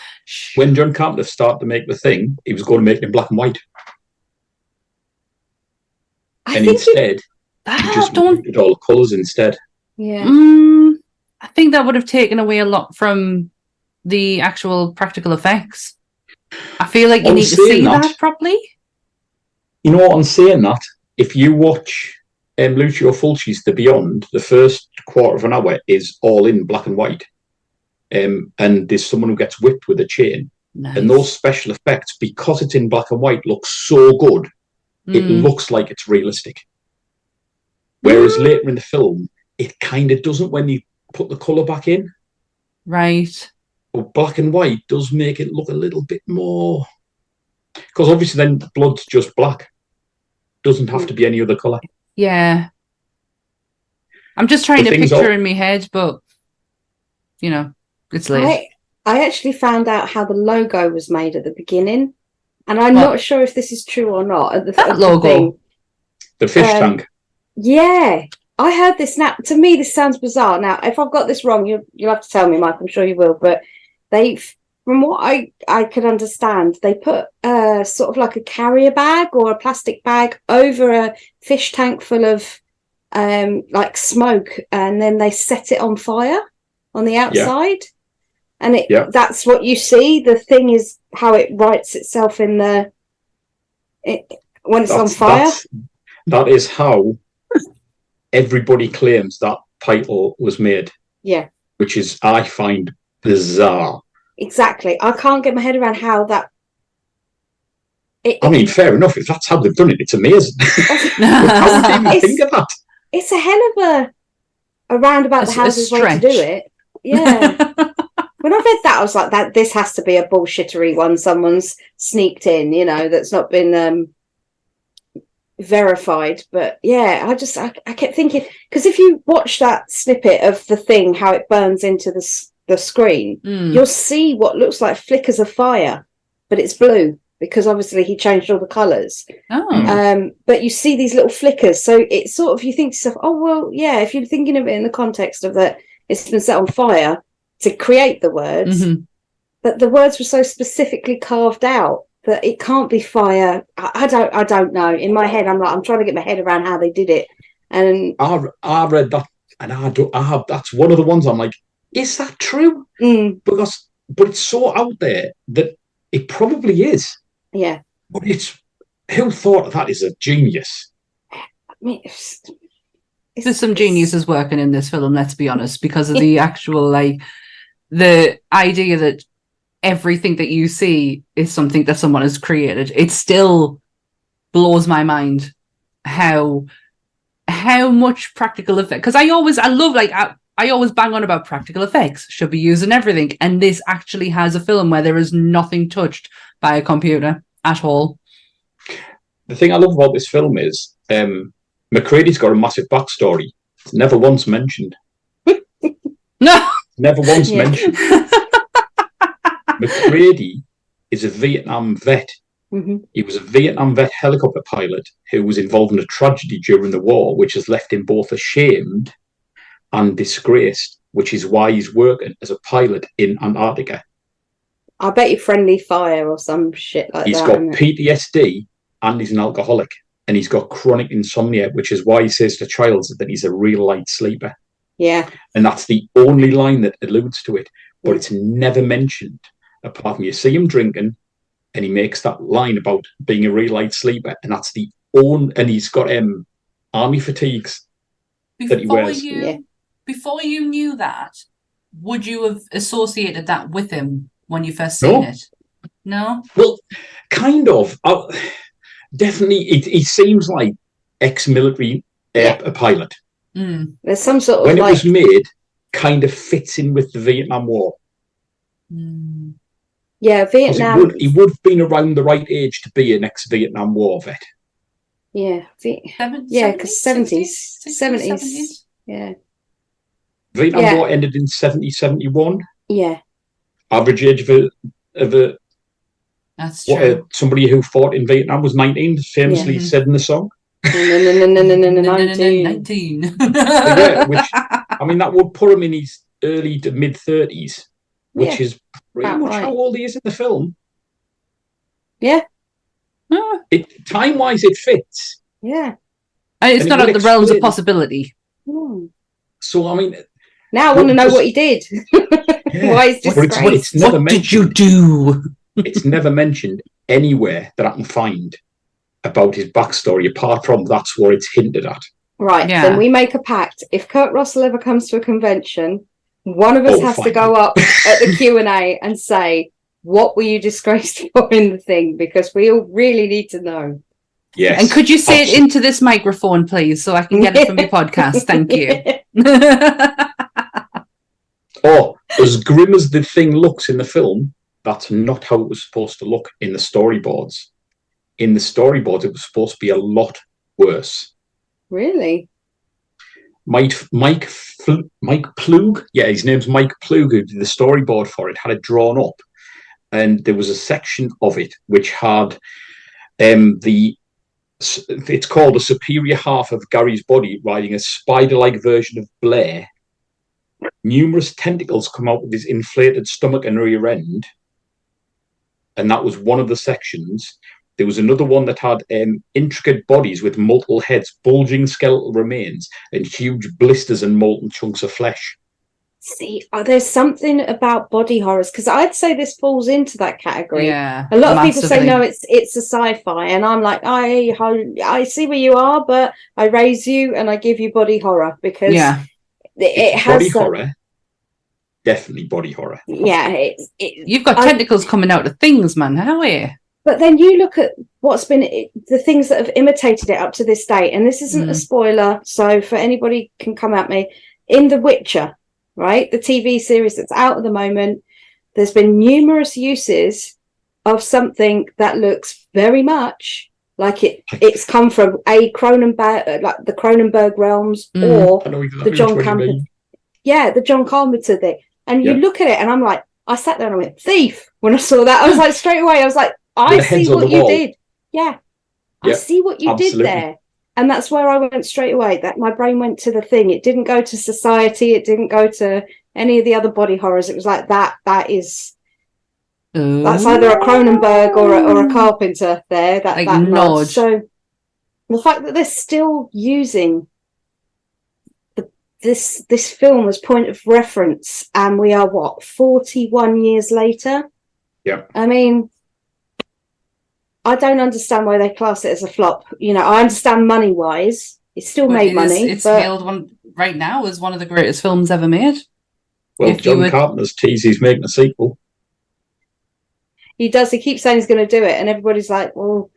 When John Carpenter started to make the thing, he was going to make it in black and white, I and think it, instead, he I just don't. did all the colours instead. yeah. Mm, I think that would have taken away a lot from the actual practical effects. I feel like you On need to see that- that properly. You know what? On saying that, if you watch um, Lucio Fulci's The Beyond, the first quarter of an hour is all in black and white, um, and there's someone who gets whipped with a chain, Nice. and those special effects, because it's in black and white, look so good. It Mm. looks like it's realistic. Whereas Mm. later in the film, it kind of doesn't when you put the colour back in. right. But black and white does make it look a little bit more. Because obviously, then the blood's just black. Doesn't have to be any other colour. Yeah. I'm just trying to picture all- in my head, but you know, it's late. I I actually found out how the logo was made at the beginning, and I'm What? not sure if this is true or not. At the, That at the logo? thing. The fish Um, tank. Yeah, I heard this now. To me, this sounds bizarre. Now, if I've got this wrong, you you'll have to tell me, Mike. I'm sure you will. But they, from what I I could understand, they put uh sort of like a carrier bag or a plastic bag over a fish tank full of um like smoke, and then they set it on fire on the outside. And it Yeah. that's what you see. The thing is how it writes itself in the it, when it's on That's- fire. that's- how everybody claims that title was made, Yeah. which is, I find, bizarre. Exactly. I can't get my head around how that. It, I mean, fair enough. If that's how they've done it, it's amazing. How would you even think of that? It's a hell of a a roundabout the houses way to do it. Yeah. when I read that, I was like, "That this has to be a bullshittery one. Someone's sneaked in, you know, that's not been um verified." But yeah, I just I, I kept thinking because if you watch that snippet of the thing, how it burns into the the screen, Mm. you'll see what looks like flickers of fire, but it's blue because obviously he changed all the colours. Oh. Um, but you see these little flickers, so it's sort of you think to yourself, oh well, yeah. If you're thinking of it in the context of that, it's been set on fire to create the words, Mhm. but the words were so specifically carved out that it can't be fire. I, I don't, I don't know. In my head, I'm like, I'm trying to get my head around how they did it, and I, I read that, and I do. I have. That's one of the ones I'm like, is that true? mm, Because, but it's so out there that it probably is. Yeah. But it's who thought that is a genius. I mean, it's, it's- There's some geniuses working in this film, let's be honest, because of the actual like the idea that everything that you see is something that someone has created. It still blows my mind how how much practical effect because I always I love like I, I always bang on about practical effects should be used in everything and this actually has a film where there is nothing touched by a computer at all. The thing I love about this film is um, MacReady's got a massive backstory. It's never once mentioned. No. Never once Yeah. mentioned. MacReady is a Vietnam vet. hmm He was a Vietnam vet helicopter pilot who was involved in a tragedy during the war, which has left him both ashamed and disgraced, which is why he's working as a pilot in Antarctica. I bet you friendly fire or some shit like He's that. He's got? PTSD and he's an alcoholic, and he's got chronic insomnia, which is why he says to Childs that he's a real light sleeper. yeah, And that's the only line that alludes to it, but Mm. it's never mentioned. Apart from you see him drinking, and he makes that line about being a real light sleeper, and that's the only. And he's got um army fatigues. that he wears. you, Yeah. Before you knew that, would you have associated that with him when you first seen No. it? No. Well, kind of. Uh, definitely, it, he seems like ex-military uh, Yeah. a pilot. Mm. there's some sort of When it was made, kind of fits in with the Vietnam War. Mm. yeah 'Cause He Vietnam. would, he would have been around the right age to be an ex-Vietnam War vet. Yeah, Vi- Seven, Yeah, 'cause 70s, 70s, 70s, yeah, Vietnam Yeah. War ended in 70, 71. yeah. Average age of a, of a That's what, true. uh, somebody who fought in Vietnam was 19, famously Yeah. said in the song. No, no, no, no, no, no, no, no, 19. 19. yeah, which I mean, that would put him in his early to mid 30s, which Yeah, is pretty about much right. how old he is in the film. Ah, It time wise, it fits. Yeah. and it's And it not out would of the realms of possibility. Hmm. So I mean, Now I want to know just- what he did. yeah, Why is but it's, disgraced? it's never What did you do? it's never mentioned anywhere that I can find about his backstory, apart from that's what it's hinted at. Right, Yeah. then we make a pact. If Kurt Russell ever comes to a convention, one of us Oh, has to go up at the Q and A and say, "What were you disgraced for in the thing?" Because we all really need to know. Yes. And could you say it into this microphone, please, so I can get it from your podcast? Thank you. Oh, as grim as the thing looks in the film, that's not how it was supposed to look in the storyboards. In the storyboards, it was supposed to be a lot worse. really? Mike Mike Mike Ploog, yeah, his name's Mike Ploog, who did the storyboard for it, had it drawn up, and there was a section of it which had um the it's called the superior half of Garry's body riding a spider-like version of Blair. Numerous tentacles come out of his inflated stomach and rear end, and that was one of the sections. There was another one that had um, intricate bodies with multiple heads, bulging skeletal remains, and huge blisters and molten chunks of flesh. See, uh, there's something about body horrors because I'd say this falls into that category. yeah. A lot of people say no, it's it's a sci-fi, and I'm like, I I see where you are, but I raise you and I give you body horror because Yeah. It, it has body some- horror, definitely body horror. Yeah, it's it, You've got I- tentacles coming out of things, man. How are you? But then you look at what's been the things that have imitated it up to this day, and this isn't a Mm. spoiler. So for anybody can come at me in The Witcher, right? The TV series that's out at the moment. There's been numerous uses of something that looks very much like it. It's come from a Cronenberg, like the Cronenberg realms, Mm. or exactly the John which Carpenter. yeah, the John Carpenter thing. And you Yeah. look at it, and I'm like, I sat there and I went, thief. When I saw that, I was like, straight away, I was like, I With the heads see what you wall. did. Yeah. I see what you absolutely. did there. And that's where I went straight away. That my brain went to the thing. It didn't go to society. It didn't go to any of the other body horrors. It was like that. That is that's either a Cronenberg or a, or a mm. Carpenter there. That Like that nod. nod. So the fact that they're still using the, this this film as point of reference, and we are what forty one years later. Yeah. I mean, I don't understand why they class it as a flop. You know, I understand money wise, it still But made it is- money, it's but hailed one right now as one of the greatest films ever made. Well, If John would- Carpenter's teased he's making a sequel. He does. He keeps saying he's going to do it, and everybody's like, "Well,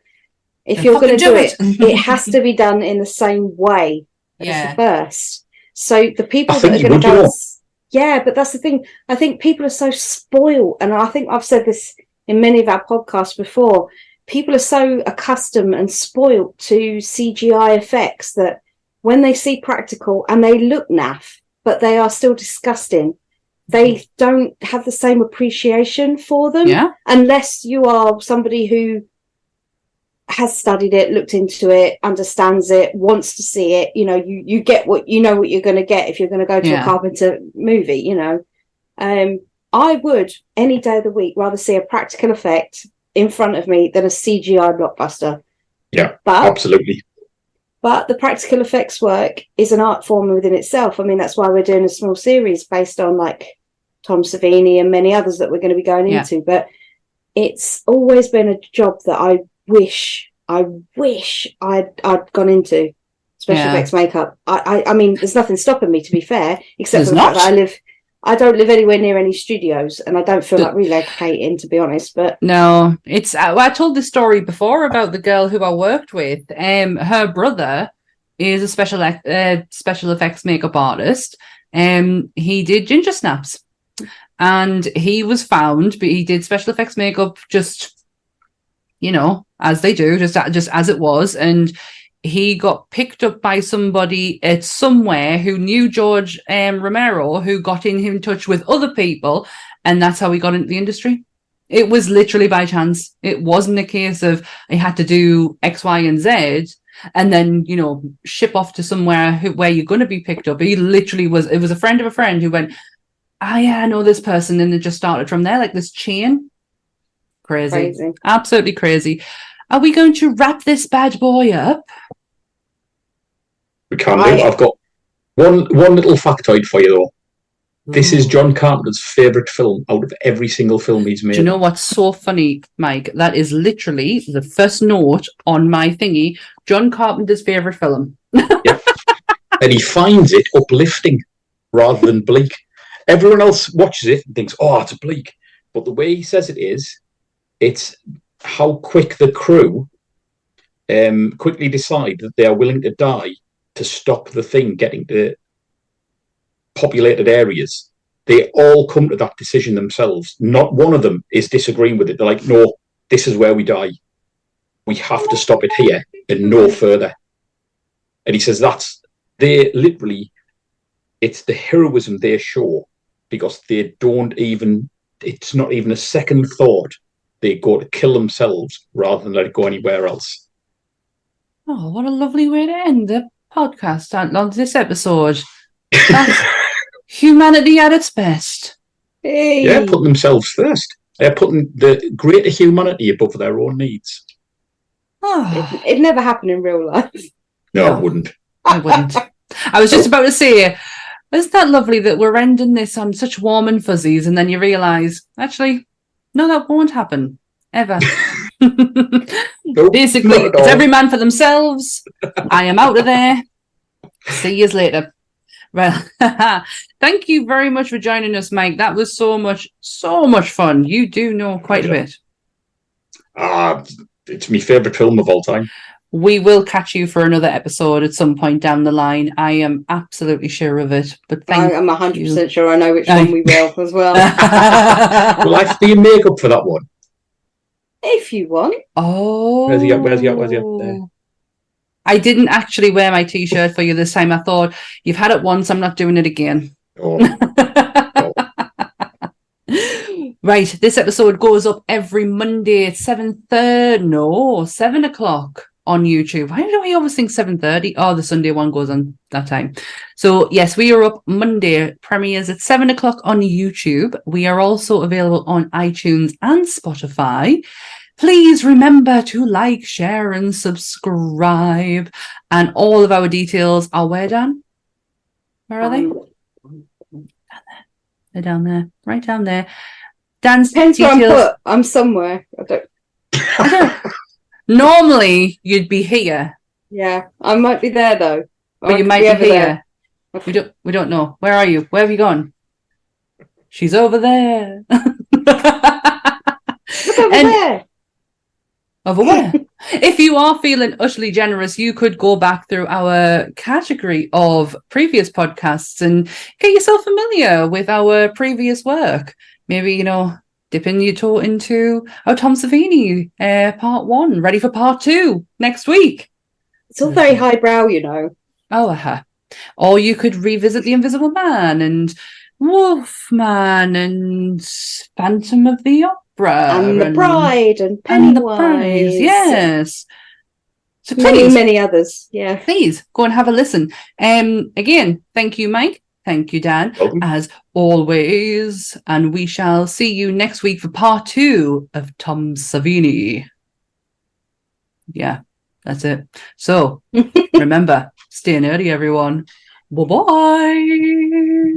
if you're going to do do it." it, it has to be done in the same way as Yeah. the first. So the people I that are going to would, you go, know. s- yeah, but that's the thing. I think people are so spoiled, and I think I've said this in many of our podcasts before. People are so accustomed and spoiled to CGI effects that when they see practical and they look naff, but they are still disgusting. They don't have the same appreciation for them Yeah. unless you are somebody who has studied it, looked into it, understands it, wants to see it. You know, you you get what you know what you're going to get if you're going to go to Yeah. a Carpenter movie. You know, um, I would any day of the week rather see a practical effect in front of me than a CGI blockbuster. Yeah, but Absolutely. but the practical effects work is an art form within itself. I mean, that's why we're doing a small series based on like Tom Savini and many others that we're going to be going Yeah. into. But it's always been a job that I wish, I wish I'd I'd gone into special Yeah. effects makeup. I, I I mean, there's nothing stopping me to be fair, except There's for the fact that I live. I don't live anywhere near any studios, and I don't feel The- like relocating, to be honest. But No, it's. Uh, I told this story before about the girl who I worked with. Um, her brother is a special ec- uh, special effects makeup artist. Um, he did ginger snaps, and he was found. But he did special effects makeup just, you know, as they do, just just as it was, and he got picked up by somebody at somewhere who knew George um, Romero, who got in, in touch with other people, and that's how he got into the industry. It was literally by chance. It wasn't a case of I had to do X, Y, and Z, and then you know ship off to somewhere who, where you're going to be picked up. He literally was. It was a friend of a friend who went, "Ah, yeah, I know this person," and it just started from there, like this chain. Crazy, crazy. absolutely crazy. Are we going to wrap this bad boy up? We can do. I- I've got one one little factoid for you though. This is John Carpenter's favourite film out of every single film he's made. Do you know what's so funny, Mike? That is literally the first note on my thingy. John Carpenter's favorite film. and he finds it uplifting rather than bleak. Everyone else watches it and thinks, "Oh, it's bleak," but the way he says it is, it's how quick the crew um, quickly decide that they are willing to die to stop the thing getting to populated areas. They all come to that decision themselves. Not one of them is disagreeing with it. They're like, "No, this is where we die. We have to stop it here and no further." And he says that's they literally it's the heroism they show because they don't even it's not even a second thought they go to kill themselves rather than let it go anywhere else Oh, what a lovely way to end the podcast on on this episode. That's humanity at its best. Hey. yeah putting themselves first they're putting the greater humanity above their own needs Oh, It, it never happened in real life. no, No. i wouldn't I wouldn't. I was just about to say, isn't that lovely that we're ending this on such warm and fuzzies, and then you realise, actually, no, that won't happen ever. Nope, Basically, it's every man for themselves. I am out of there. See you later. Well, thank you very much for joining us, Mike. That was so much, so much fun. You do know quite a bit. ah it's my favorite film of all time We will catch you for another episode at some point down the line. I am absolutely sure of it. But I, thank I'm 100% you. sure I know which one we will as well. well i have to make up for that one if you want. Oh. Where's he at? Where's he at? Where's he at? There. I didn't actually wear my t shirt for you this time. I thought, you've had it once, I'm not doing it again. oh, oh. right. This episode goes up every Monday at 7.30. No, 7 o'clock on YouTube. Why do I always think 7.30? Oh, the Sunday one goes on that time. So, yes, we are up Monday. Premieres at 7 o'clock on YouTube. We are also available on iTunes and Spotify. Please remember to like, share, and subscribe. And all of our details are where, Dan? Where are they? Um, They're down there, right down there. Dan's depends where I'm details. put. I'm somewhere. I don't, I don't- Normally, you'd be here, yeah, I might be there though. Or I but you might be there. here. We don't. We don't know. Where are you? Where have you gone? She's over there. Look over And- there. Over where? if you are feeling utterly generous, you could go back through our category of previous podcasts and get yourself familiar with our previous work. Maybe, you know, dipping your toe into our Tom Savini uh, part one, ready for part two next week. It's all very highbrow, you know. Oh, uh-huh. Or you could revisit The Invisible Man and Wolfman and Phantom of the Opera and the Bride and and the Pennywise. Yes. So Many, please, many others. Yeah. please go and have a listen. Um, again, thank you, Mike. Thank you, Dan, Welcome. as always. And we shall see you next week for part two of Tom Savini. Yeah, that's it. So remember, stay nerdy, everyone. Bye bye.